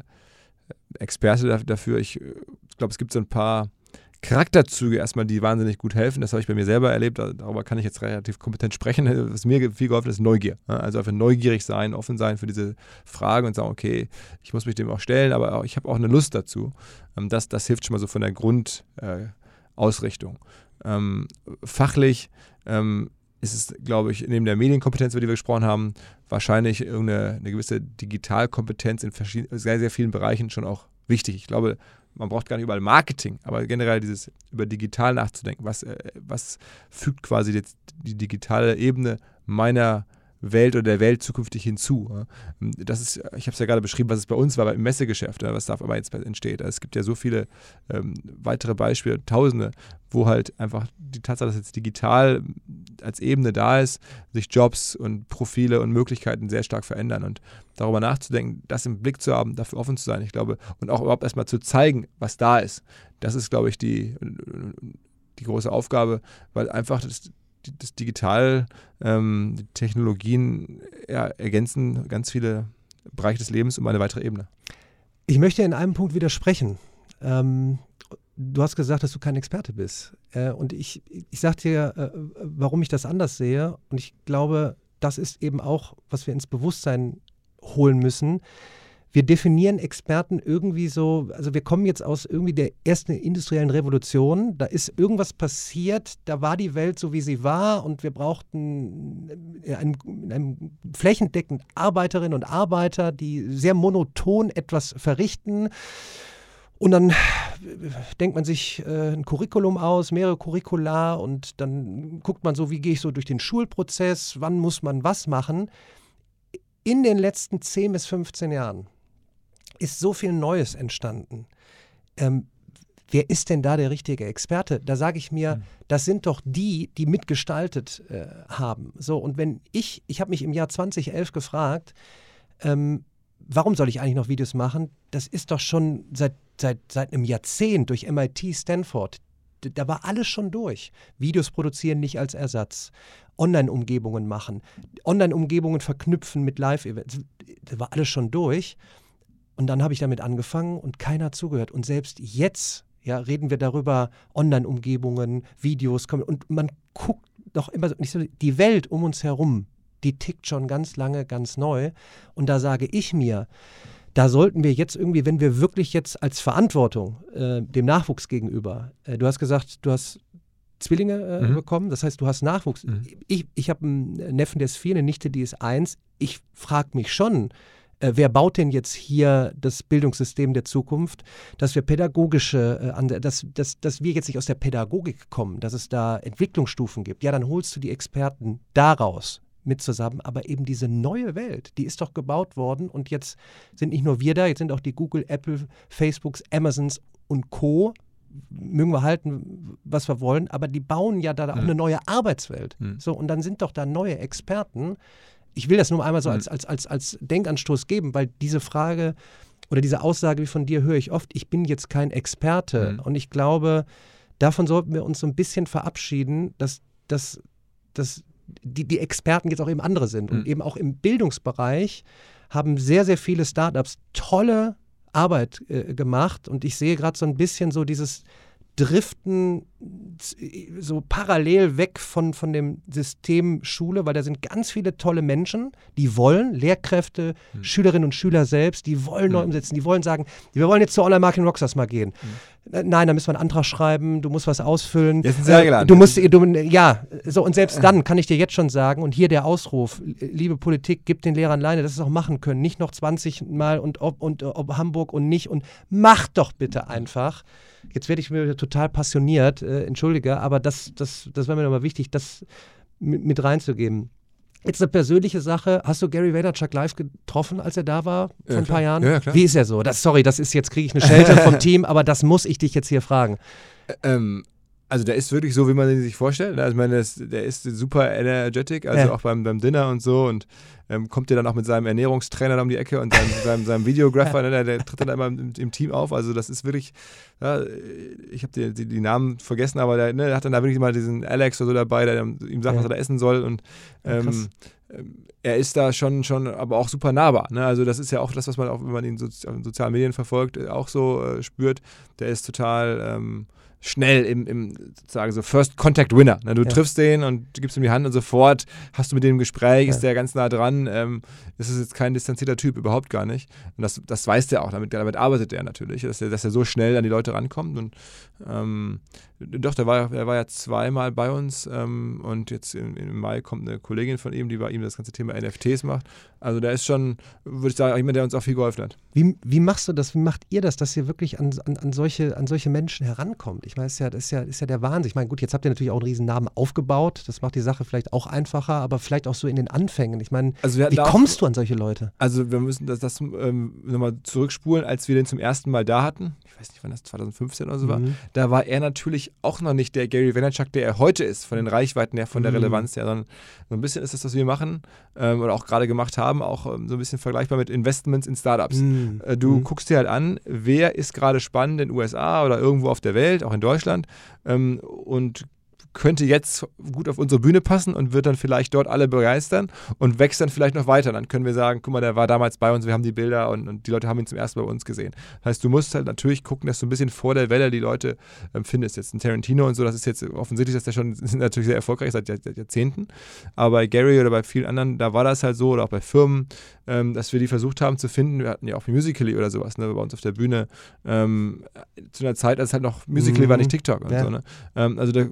B: Experte dafür. Ich äh, glaube, es gibt so ein paar Charakterzüge erstmal, die wahnsinnig gut helfen. Das habe ich bei mir selber erlebt. Darüber kann ich jetzt relativ kompetent sprechen. (laughs) Was mir viel geholfen ist, Neugier. Also einfach neugierig sein, offen sein für diese Fragen und sagen, okay, ich muss mich dem auch stellen, aber ich habe auch eine Lust dazu. Ähm, das, das hilft schon mal so von der Grundausrichtung. Äh, ähm, fachlich ähm, ist es, glaube ich, neben der Medienkompetenz, über die wir gesprochen haben, wahrscheinlich irgendeine eine gewisse Digitalkompetenz in sehr, sehr vielen Bereichen schon auch wichtig. Ich glaube, man braucht gar nicht überall Marketing, aber generell dieses über digital nachzudenken. Was, äh, was fügt quasi jetzt die digitale Ebene meiner Welt oder der Welt zukünftig hinzu. Das ist, ich habe es ja gerade beschrieben, was es bei uns war, im Messegeschäft, was da aber jetzt entsteht. Also es gibt ja so viele ähm, weitere Beispiele, Tausende, wo halt einfach die Tatsache, dass jetzt digital als Ebene da ist, sich Jobs und Profile und Möglichkeiten sehr stark verändern und darüber nachzudenken, das im Blick zu haben, dafür offen zu sein, ich glaube, und auch überhaupt erstmal zu zeigen, was da ist. Das ist, glaube ich, die, die große Aufgabe, weil einfach das, das Digital, ähm, ja, ergänzen ganz viele Bereiche des Lebens um eine weitere Ebene.
A: Ich möchte in einem Punkt widersprechen. Ähm, du hast gesagt, dass du kein Experte bist. Äh, und ich, ich sage dir, äh, warum ich das anders sehe. Und ich glaube, das ist eben auch, was wir ins Bewusstsein holen müssen wir definieren Experten irgendwie so, also wir kommen jetzt aus irgendwie der ersten industriellen Revolution, da ist irgendwas passiert, da war die Welt so, wie sie war und wir brauchten äh, einen, einen flächendeckend Arbeiterinnen und Arbeiter, die sehr monoton etwas verrichten. Und dann denkt man sich äh, ein Curriculum aus, mehrere Curricula und dann guckt man so, wie gehe ich so durch den Schulprozess, wann muss man was machen. In den letzten 10 bis 15 Jahren ist so viel Neues entstanden. Ähm, wer ist denn da der richtige Experte? Da sage ich mir,
B: Mhm.
A: das sind doch die, die mitgestaltet äh, haben. So, und wenn ich, ich habe mich im Jahr 2011 gefragt, ähm, warum soll ich eigentlich noch Videos machen? Das ist doch schon seit, seit, seit einem Jahrzehnt durch MIT, Stanford. Da war alles schon durch. Videos produzieren nicht als Ersatz. Online-Umgebungen machen. Online-Umgebungen verknüpfen mit Live-Events. Das war alles schon durch. Und dann habe ich damit angefangen und keiner hat zugehört. Und selbst jetzt ja, reden wir darüber, Online-Umgebungen, Videos. kommen- Und man guckt doch immer so, nicht so, die Welt um uns herum, die tickt schon ganz lange, ganz neu. Und da sage ich mir, da sollten wir jetzt irgendwie, wenn wir wirklich jetzt als Verantwortung äh, dem Nachwuchs gegenüber, äh, du hast gesagt, du hast Zwillinge äh,
B: Mhm.
A: bekommen, das heißt, du hast Nachwuchs.
B: Mhm.
A: Ich, ich habe einen Neffen, der ist vier, eine Nichte, die ist eins. Ich frage mich schon, äh, wer baut denn jetzt hier das Bildungssystem der Zukunft, dass wir pädagogische, äh, dass, dass, dass wir jetzt nicht aus der Pädagogik kommen, dass es da Entwicklungsstufen gibt. Ja, dann holst du die Experten daraus mit zusammen, aber eben diese neue Welt, die ist doch gebaut worden und jetzt sind nicht nur wir da, jetzt sind auch die Google, Apple, Facebooks, Amazons und Co. Mögen wir halten, was wir wollen, aber die bauen ja da auch
B: Mhm.
A: eine neue Arbeitswelt.
B: Mhm.
A: So, und dann sind doch da neue Experten. Ich will das nur einmal so
B: Mhm.
A: als, als, als, als Denkanstoß geben, weil diese Frage oder diese Aussage wie von dir höre ich oft, ich bin jetzt kein Experte.
B: Mhm.
A: Und ich glaube, davon sollten wir uns so ein bisschen verabschieden, dass, dass, dass die, die Experten jetzt auch eben andere sind. Und
B: Mhm.
A: eben auch im Bildungsbereich haben sehr, sehr viele Startups tolle Arbeit äh, gemacht. Und ich sehe gerade so ein bisschen so dieses Driften so parallel weg von, von dem System Schule, weil da sind ganz viele tolle Menschen, die wollen, Lehrkräfte,
B: Mhm.
A: Schülerinnen und Schüler selbst, die wollen neu
B: Mhm.
A: umsetzen, die wollen sagen, wir wollen jetzt zu Online Marketing Rockstars mal gehen. Äh, Nein, da müssen wir einen Antrag schreiben, du musst was ausfüllen.
B: Jetzt sind sie
A: Äh,
B: eingeladen.
A: Du musst, du, ja, so und selbst dann kann ich dir jetzt schon sagen, und hier der Ausruf, liebe Politik, gib den Lehrern Leine, dass sie es auch machen können. Nicht noch 20 Mal und ob, und ob Hamburg und nicht und macht doch bitte einfach. Jetzt werde ich mir total passioniert, äh, entschuldige, aber das, das, das war mir nochmal wichtig, das mit, mit reinzugeben. Jetzt eine persönliche Sache. Hast du Gary Vaynerchuk live getroffen, als er da war vor
B: Ja,
A: ein paar
B: klar.
A: Jahren?
B: Ja, klar.
A: Wie ist er so? Das, sorry, das ist jetzt, kriege ich eine Schelte (laughs) vom Team, aber das muss ich dich jetzt hier fragen.
B: Ähm, also der ist wirklich so, wie man ihn sich vorstellt. ne? Also ich meine, der ist, der ist super energetic, also
A: Ja.
B: auch beim, beim Dinner und so und ähm, kommt ja dann auch mit seinem Ernährungstrainer um die Ecke und seinem, seinem, seinem Videographer, ne? der, der tritt dann immer im, im Team auf. Also das ist wirklich, ja, ich habe die, die, die Namen vergessen, aber der, ne, der hat dann da wirklich mal diesen Alex oder so dabei, der ihm sagt,
A: Ja.
B: was er da essen soll und
A: Ja,
B: ähm, ähm, er ist da schon, schon aber auch super nahbar. Ne? Also das ist ja auch das, was man auch, wenn man ihn so, auf den sozialen Medien verfolgt, auch so äh, spürt. Der ist total ähm, schnell im, im sozusagen so First Contact Winner. Ne? Du
A: Ja.
B: triffst den und gibst ihm die Hand und sofort hast du mit dem ein Gespräch,
A: Ja.
B: ist der ganz nah dran. Ähm, ist es jetzt kein distanzierter Typ, überhaupt gar nicht. Und das, das weiß der auch, damit, damit arbeitet er natürlich, dass er, dass er so schnell an die Leute rankommt. Und ähm, doch, der war, der war ja zweimal bei uns ähm, und jetzt im, im Mai kommt eine Kollegin von ihm, die bei ihm das ganze Thema NFTs macht. Also der ist schon, würde ich sagen, jemand, der uns auch viel geholfen hat.
A: Wie, wie machst du das? Wie macht ihr das, dass ihr wirklich an, an, an, solche, an solche Menschen herankommt? Ich meine, das ist ja, das ist ja, ist ja der Wahnsinn. Ich meine, gut, jetzt habt ihr natürlich auch einen riesen Namen aufgebaut. Das macht die Sache vielleicht auch einfacher, aber vielleicht auch so in den Anfängen. Ich meine,
B: Also
A: wie
B: da auch-
A: kommst du an solche Leute?
B: Also wir müssen das, das ähm, nochmal zurückspulen, als wir den zum ersten Mal da hatten. Ich weiß nicht, wann das 2015 oder so war.
A: Mhm.
B: Da war er natürlich auch noch nicht der Gary Vaynerchuk, der er heute ist, von den Reichweiten her, von der
A: Mhm.
B: Relevanz her, sondern so ein bisschen ist das, was wir machen ähm, oder auch gerade gemacht haben, auch ähm, so ein bisschen vergleichbar mit Investments in Startups.
A: Mhm.
B: Äh, Du
A: Mhm.
B: guckst dir halt an, wer ist gerade spannend in den USA oder irgendwo auf der Welt, auch in Deutschland ähm, und könnte jetzt gut auf unsere Bühne passen und wird dann vielleicht dort alle begeistern und wächst dann vielleicht noch weiter. Dann können wir sagen, guck mal, der war damals bei uns, wir haben die Bilder und, und die Leute haben ihn zum ersten Mal bei uns gesehen. Das heißt, du musst halt natürlich gucken, dass du ein bisschen vor der Welle die Leute ähm, findest. Jetzt ein Tarantino und so, das ist jetzt offensichtlich, dass der schon sind natürlich sehr erfolgreich seit, Jahr- seit Jahrzehnten. Aber bei Gary oder bei vielen anderen, da war das halt so oder auch bei Firmen, ähm, dass wir die versucht haben zu finden. Wir hatten ja auch Musical.ly oder sowas, ne, bei uns auf der Bühne. Ähm, zu einer Zeit, als halt noch Musical.ly
A: Mhm.
B: war, nicht TikTok und
A: Ja.
B: so. Ne? Ähm, also da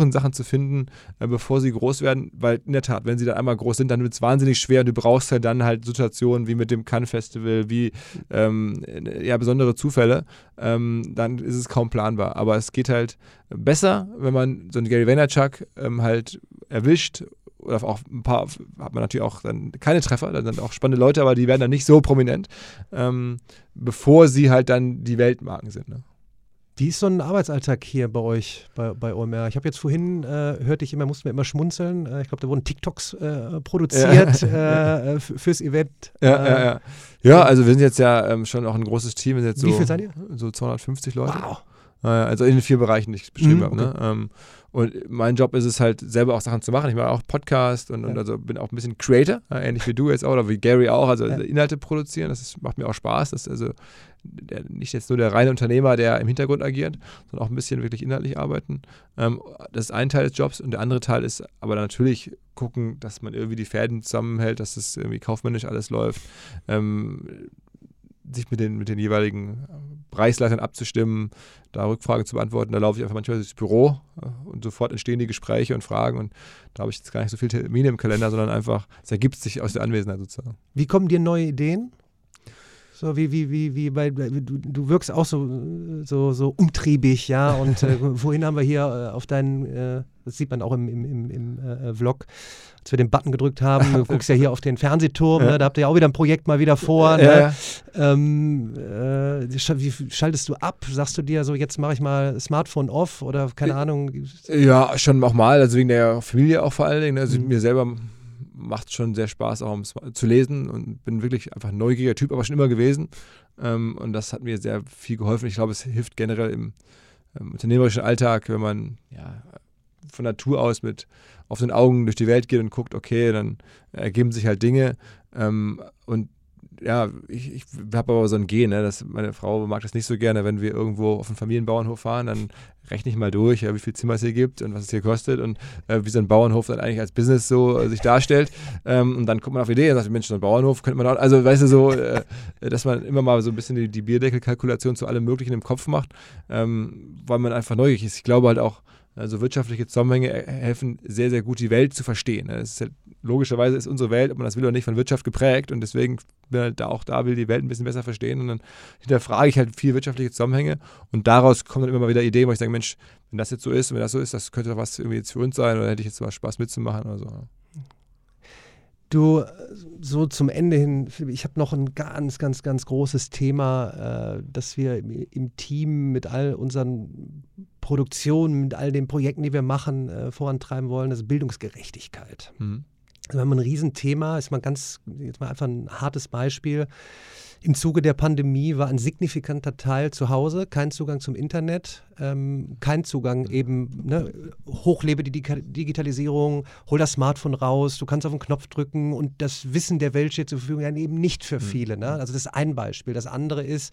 B: versuchen Sachen zu finden, äh, bevor sie groß werden, weil in der Tat, wenn sie dann einmal groß sind, dann wird es wahnsinnig schwer du brauchst halt dann halt Situationen wie mit dem Cannes Festival, wie ähm, ja, besondere Zufälle, ähm, dann ist es kaum planbar. Aber es geht halt besser, wenn man so einen Gary Vaynerchuk ähm, halt erwischt oder auch ein paar hat man natürlich auch dann keine Treffer, dann sind auch spannende Leute, aber die werden dann nicht so prominent, ähm, bevor sie halt dann die Weltmarken sind. Ne?
A: Wie ist so ein Arbeitsalltag hier bei euch, bei, bei OMR? Ich habe jetzt vorhin, äh, hörte ich immer, mussten wir immer schmunzeln. Äh, ich glaube, da wurden TikToks äh, produziert ja. Äh, (laughs) fürs Event.
B: Ja, ja, äh, ja. ja, also wir sind jetzt ja ähm, schon auch ein großes Team. Wie
A: so, viel seid ihr?
B: So 250 Leute. Wow. also in den vier Bereichen, die ich beschrieben mhm, habe. Ne? Ähm, und mein Job ist es halt, selber auch Sachen zu machen. Ich mache auch Podcast und, ja. und also bin auch ein bisschen Creator, ähnlich wie du jetzt auch oder wie Gary auch. Also ja. Inhalte produzieren, das ist, macht mir auch Spaß. Das also der, nicht jetzt nur der reine Unternehmer, der im Hintergrund agiert, sondern auch ein bisschen wirklich inhaltlich arbeiten. Ähm, das ist ein Teil des Jobs und der andere Teil ist aber natürlich gucken, dass man irgendwie die Fäden zusammenhält, dass es irgendwie kaufmännisch alles läuft. Ähm, sich mit den, mit den jeweiligen Preisleitern abzustimmen, da Rückfragen zu beantworten. Da laufe ich einfach manchmal durchs Büro äh, und sofort entstehen die Gespräche und Fragen und da habe ich jetzt gar nicht so viele Termine im Kalender, sondern einfach, es ergibt sich aus der Anwesenheit sozusagen.
A: Wie kommen dir neue Ideen? So wie, wie, wie, wie bei, du, du wirkst auch so, so, so umtriebig, ja. Und äh, (laughs) vorhin haben wir hier äh, auf deinen, äh, das sieht man auch im, im, im, im äh, Vlog, als wir den Button gedrückt haben, du (laughs) guckst ja hier auf den Fernsehturm, ja. ne, da habt ihr ja auch wieder ein Projekt mal wieder vor. Ne? Ja, ähm, äh, wie schaltest du ab? Sagst du dir so, jetzt mache ich mal Smartphone off oder keine Ahnung?
B: Ja, schon auch mal, also wegen der Familie auch vor allen Dingen. Ne? Also mhm. mir selber macht schon sehr Spaß, auch um zu lesen und bin wirklich einfach ein neugieriger Typ, aber schon immer gewesen. Ähm, und das hat mir sehr viel geholfen. Ich glaube, es hilft generell im, im unternehmerischen Alltag, wenn man ja, von Natur aus mit offenen Augen durch die Welt geht und guckt, okay, dann ergeben sich halt Dinge. Ähm, und ja, ich, ich habe aber so ein Gen, ne, dass meine Frau mag das nicht so gerne, wenn wir irgendwo auf einen Familienbauernhof fahren, dann rechne ich mal durch, ja, wie viel Zimmer es hier gibt und was es hier kostet und äh, wie so ein Bauernhof dann eigentlich als Business so äh, sich darstellt. Ähm, und dann kommt man auf Ideen und sagt, Mensch, so ein Bauernhof könnte man auch, also weißt du so, äh, dass man immer mal so ein bisschen die, die Bierdeckelkalkulation zu allem Möglichen im Kopf macht, ähm, weil man einfach neugierig ist. Ich glaube halt auch, also wirtschaftliche Zusammenhänge helfen sehr, sehr gut, die Welt zu verstehen. Ist halt, logischerweise ist unsere Welt, ob man das will oder nicht, von Wirtschaft geprägt und deswegen bin halt da auch da, will die Welt ein bisschen besser verstehen und dann hinterfrage ich halt viel wirtschaftliche Zusammenhänge und daraus kommen dann immer mal wieder Ideen, wo ich sage, Mensch, wenn das jetzt so ist, wenn das so ist, das könnte doch was irgendwie jetzt für uns sein oder hätte ich jetzt mal Spaß mitzumachen oder so.
A: Du, so zum Ende hin, ich habe noch ein ganz, ganz, ganz großes Thema, äh, das wir im Team mit all unseren Produktionen, mit all den Projekten, die wir machen, äh, vorantreiben wollen, das ist Bildungsgerechtigkeit. Mhm. Wir haben ein Riesenthema, ist mal ganz, jetzt mal einfach ein hartes Beispiel. Im Zuge der Pandemie war ein signifikanter Teil zu Hause, kein Zugang zum Internet, ähm, kein Zugang eben, ne, hochlebe die Digitalisierung, hol das Smartphone raus, du kannst auf den Knopf drücken und das Wissen der Welt steht zur Verfügung, eben nicht für mhm. viele. Ne? Also das ist ein Beispiel. Das andere ist,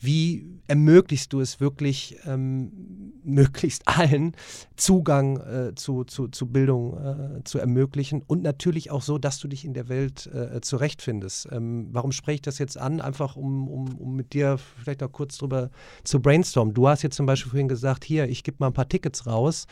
A: wie ermöglichst du es wirklich ähm, möglichst allen Zugang äh, zu, zu, zu Bildung äh, zu ermöglichen und natürlich auch so, dass du dich in der Welt äh, zurechtfindest. Ähm, warum spreche ich das jetzt an? Einfach um, um, um mit dir vielleicht noch kurz drüber zu brainstormen. Du hast jetzt zum Beispiel vorhin gesagt, hier, ich gebe mal ein paar Tickets raus.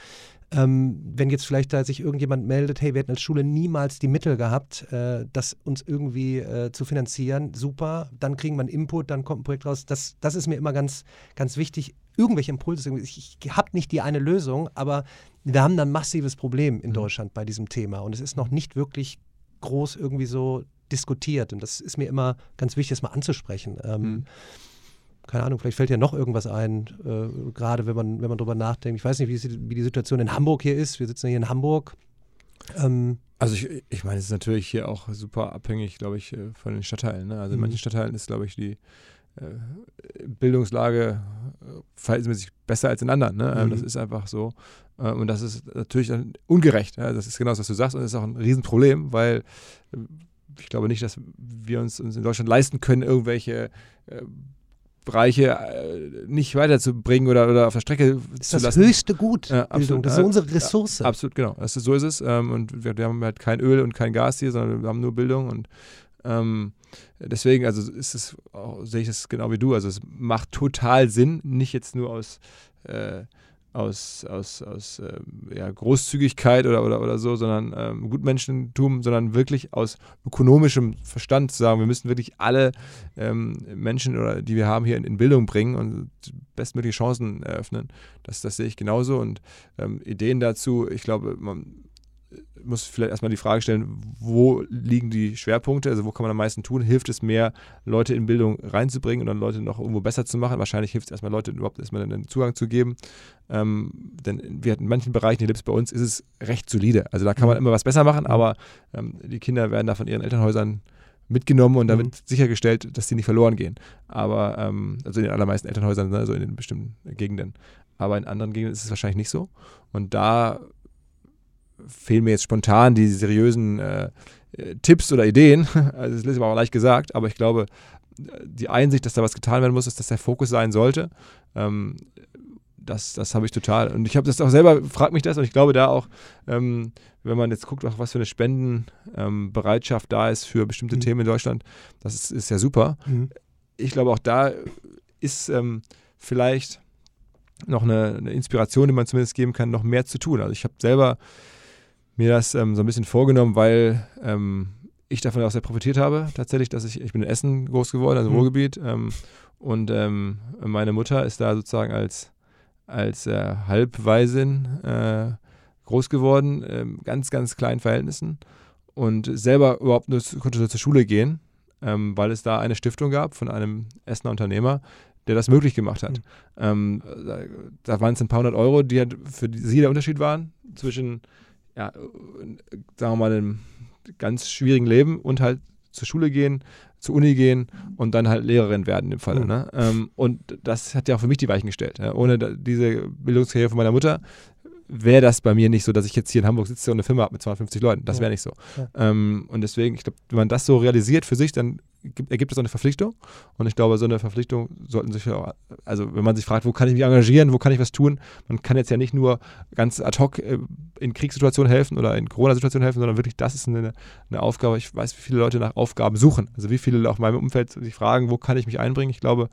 A: Ähm, wenn jetzt vielleicht da sich irgendjemand meldet, hey, wir hätten als Schule niemals die Mittel gehabt, äh, das uns irgendwie äh, zu finanzieren, super, dann kriegen wir einen Input, dann kommt ein Projekt raus. Das, das ist mir immer ganz, ganz wichtig. Irgendwelche Impulse. Ich, ich habe nicht die eine Lösung, aber wir haben ein massives Problem in mhm. Deutschland bei diesem Thema und es ist noch nicht wirklich groß irgendwie so diskutiert. Und das ist mir immer ganz wichtig, das mal anzusprechen. Ähm, mhm keine Ahnung, vielleicht fällt ja noch irgendwas ein, äh, gerade wenn man, wenn man drüber nachdenkt. Ich weiß nicht, wie, wie, die Situation in Hamburg hier ist. Wir sitzen ja hier in Hamburg.
B: Ähm, also ich, ich meine, es ist natürlich hier auch super abhängig, glaube ich, äh, von den Stadtteilen. Ne? Also in mhm. manchen Stadtteilen ist, glaube ich, die äh, Bildungslage äh, verhältnismäßig besser als in anderen. Ne? Ähm, mhm. Das ist einfach so. Äh, und das ist natürlich ungerecht. Ja? Das ist genau das, was du sagst. Und das ist auch ein Riesenproblem, weil äh, ich glaube nicht, dass wir uns, uns in Deutschland leisten können, irgendwelche Bereiche äh, nicht weiterzubringen oder, oder auf der Strecke
A: das zu lassen. Das höchste Gut, ja, absolut, das ist unsere Ressource.
B: Ja, absolut, genau. Das ist, so ist es. Ähm, und wir, wir, haben halt kein Öl und kein Gas hier, sondern wir haben nur Bildung und ähm, deswegen, also ist es, auch, sehe ich das genau wie du. Also es macht total Sinn, nicht jetzt nur aus äh, aus, aus, aus ähm, ja, Großzügigkeit oder, oder, oder so, sondern ähm, Gutmenschentum, sondern wirklich aus ökonomischem Verstand zu sagen, wir müssen wirklich alle ähm, Menschen, oder, die wir haben, hier in, in, Bildung bringen und bestmögliche Chancen eröffnen. Das, das sehe ich genauso und ähm, Ideen dazu, ich glaube, man muss vielleicht erstmal die Frage stellen, wo liegen die Schwerpunkte, also wo kann man am meisten tun? Hilft es mehr, Leute in Bildung reinzubringen und dann Leute noch irgendwo besser zu machen? Wahrscheinlich hilft es erstmal, Leute überhaupt erstmal einen Zugang zu geben. Ähm, denn wir in manchen Bereichen, hier bei uns, ist es recht solide. Also da kann man mhm. immer was besser machen, mhm. aber ähm, die Kinder werden da von ihren Elternhäusern mitgenommen und damit mhm. sichergestellt, dass sie nicht verloren gehen. Aber, ähm, also in den allermeisten Elternhäusern, also in den bestimmten Gegenden. Aber in anderen Gegenden ist es wahrscheinlich nicht so. Und da fehlen mir jetzt spontan die seriösen äh, Tipps oder Ideen. (laughs) Also das ist aber auch leicht gesagt, aber ich glaube, die Einsicht, dass da was getan werden muss, ist, dass der Fokus sein sollte. Ähm, das, das habe ich total. Und ich habe das auch selber, fragt mich das, und ich glaube da auch, ähm, wenn man jetzt guckt, auch was für eine Spendenbereitschaft ähm, da ist für bestimmte mhm. Themen in Deutschland, das ist, ist ja super. Mhm. Ich glaube, auch da ist ähm, vielleicht noch eine, eine, Inspiration, die man zumindest geben kann, noch mehr zu tun. Also ich habe selber mir das ähm, so ein bisschen vorgenommen, weil ähm, ich davon auch sehr profitiert habe, tatsächlich, dass ich, ich bin in Essen groß geworden, also mhm. Ruhrgebiet, ähm, und ähm, meine Mutter ist da sozusagen als, als äh, Halbwaisin äh, groß geworden, ähm, ganz, ganz kleinen Verhältnissen und selber überhaupt nur konnte nur zur Schule gehen, ähm, weil es da eine Stiftung gab von einem Essener Unternehmer, der das möglich gemacht hat. Mhm. Ähm, da, da waren es ein paar hundert Euro, die halt für sie der Unterschied waren zwischen ja, sagen wir mal, einem ganz schwierigen Leben und halt zur Schule gehen, zur Uni gehen und dann halt Lehrerin werden in dem Fall. Mhm. Ne? Ähm, und das hat ja auch für mich die Weichen gestellt. Ja? Ohne diese Bildungskarriere von meiner Mutter wäre das bei mir nicht so, dass ich jetzt hier in Hamburg sitze und eine Firma habe mit 250 Leuten. Das wäre nicht so. Ja. Ähm, und deswegen, ich glaube, wenn man das so realisiert für sich, dann gibt, ergibt es eine Verpflichtung. Und ich glaube, so eine Verpflichtung sollten sich auch, also wenn man sich fragt, wo kann ich mich engagieren, wo kann ich was tun, man kann jetzt ja nicht nur ganz ad hoc äh, in Kriegssituationen helfen oder in Corona-Situationen helfen, sondern wirklich, das ist eine, eine Aufgabe. Ich weiß, wie viele Leute nach Aufgaben suchen. Also wie viele auch in meinem Umfeld sich fragen, wo kann ich mich einbringen. Ich glaube,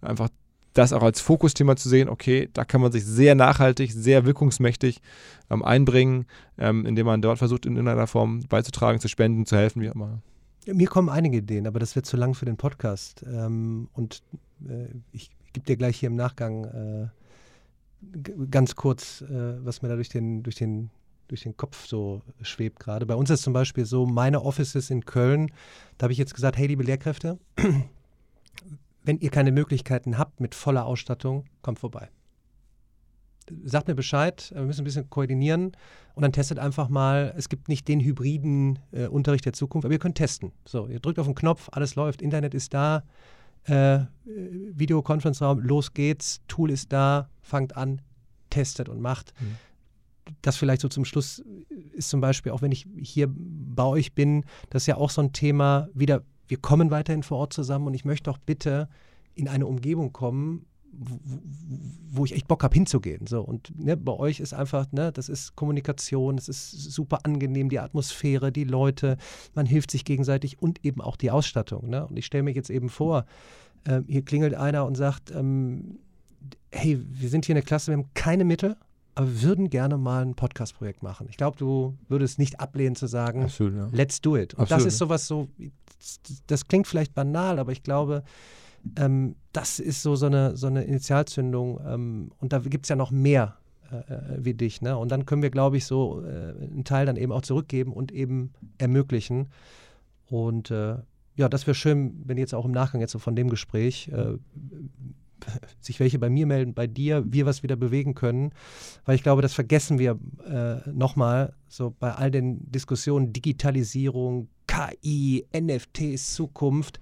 B: einfach das auch als Fokusthema zu sehen, okay, da kann man sich sehr nachhaltig, sehr wirkungsmächtig ähm, einbringen, ähm, indem man dort versucht, in irgendeiner Form beizutragen, zu spenden, zu helfen, wie auch immer.
A: Mir kommen einige Ideen, aber das wird zu lang für den Podcast. Ähm, und äh, ich gebe dir gleich hier im Nachgang äh, ganz kurz, äh, was mir da durch den, durch den durch den Kopf so schwebt gerade. Bei uns ist zum Beispiel so, meine Offices in Köln, da habe ich jetzt gesagt, hey, liebe Lehrkräfte, (clears throat) wenn ihr keine Möglichkeiten habt mit voller Ausstattung, kommt vorbei. Sagt mir Bescheid, wir müssen ein bisschen koordinieren und dann testet einfach mal. Es gibt nicht den hybriden äh, Unterricht der Zukunft, aber ihr könnt testen. So, ihr drückt auf den Knopf, alles läuft, Internet ist da, äh, Videokonferenzraum, los geht's, Tool ist da, fangt an, testet und macht. Mhm. Das vielleicht so zum Schluss ist zum Beispiel, auch wenn ich hier bei euch bin, das ist ja auch so ein Thema, wieder wir kommen weiterhin vor Ort zusammen und ich möchte auch bitte in eine Umgebung kommen, wo, wo ich echt Bock habe hinzugehen. So, und ne, bei euch ist einfach, ne, das ist Kommunikation, es ist super angenehm, die Atmosphäre, die Leute, man hilft sich gegenseitig und eben auch die Ausstattung. Ne? Und ich stelle mir jetzt eben vor, äh, hier klingelt einer und sagt, ähm, hey, wir sind hier eine Klasse, wir haben keine Mittel, aber wir würden gerne mal ein Podcast-Projekt machen. Ich glaube, du würdest nicht ablehnen zu sagen, Absolut, ja. let's do it. Und Absolut, das ist sowas so, das klingt vielleicht banal, aber ich glaube, ähm, das ist so, so, eine, so eine Initialzündung. Ähm, und da gibt es ja noch mehr äh, äh, wie dich. Ne? Und dann können wir, glaube ich, so äh, einen Teil dann eben auch zurückgeben und eben ermöglichen. Und äh, ja, das wäre schön, wenn jetzt auch im Nachgang jetzt so von dem Gespräch äh, (laughs) sich welche bei mir melden, bei dir, wir was wieder bewegen können. Weil ich glaube, das vergessen wir äh, nochmal, so bei all den Diskussionen, Digitalisierung, KI, NFTs, Zukunft.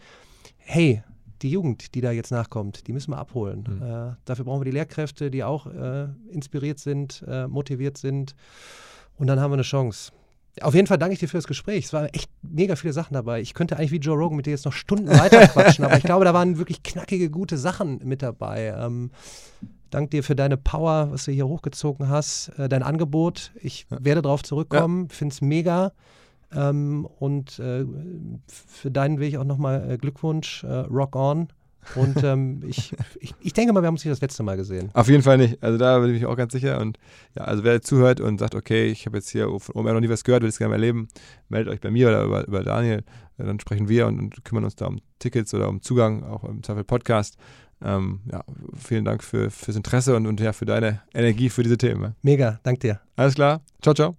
A: Hey, die Jugend, die da jetzt nachkommt, die müssen wir abholen. Mhm. Äh, dafür brauchen wir die Lehrkräfte, die auch äh, inspiriert sind, äh, motiviert sind. Und dann haben wir eine Chance. Auf jeden Fall danke ich dir für das Gespräch. Es waren echt mega viele Sachen dabei. Ich könnte eigentlich wie Joe Rogan mit dir jetzt noch Stunden weiter (laughs) quatschen, aber ich glaube, da waren wirklich knackige, gute Sachen mit dabei. Ähm, dank dir für deine Power, was du hier hochgezogen hast, äh, dein Angebot. Ich ja. werde darauf zurückkommen, ja. finde es mega. Ähm, und äh, für deinen Weg auch nochmal äh, Glückwunsch, äh, Rock On. Und ähm, (laughs) ich, ich, ich, denke mal, wir haben uns nicht das letzte Mal gesehen.
B: Auf jeden Fall nicht. Also da bin ich auch ganz sicher. Und ja, also wer zuhört und sagt, okay, ich habe jetzt hier von OMR noch nie was gehört, will es gerne mal erleben, meldet euch bei mir oder über, über Daniel. Dann sprechen wir und, und, kümmern uns da um Tickets oder um Zugang, auch im Zweifel Podcast. Ähm, ja, vielen Dank für, fürs Interesse und, und ja, für deine Energie für diese Themen.
A: Mega, dank dir.
B: Alles klar. Ciao, ciao.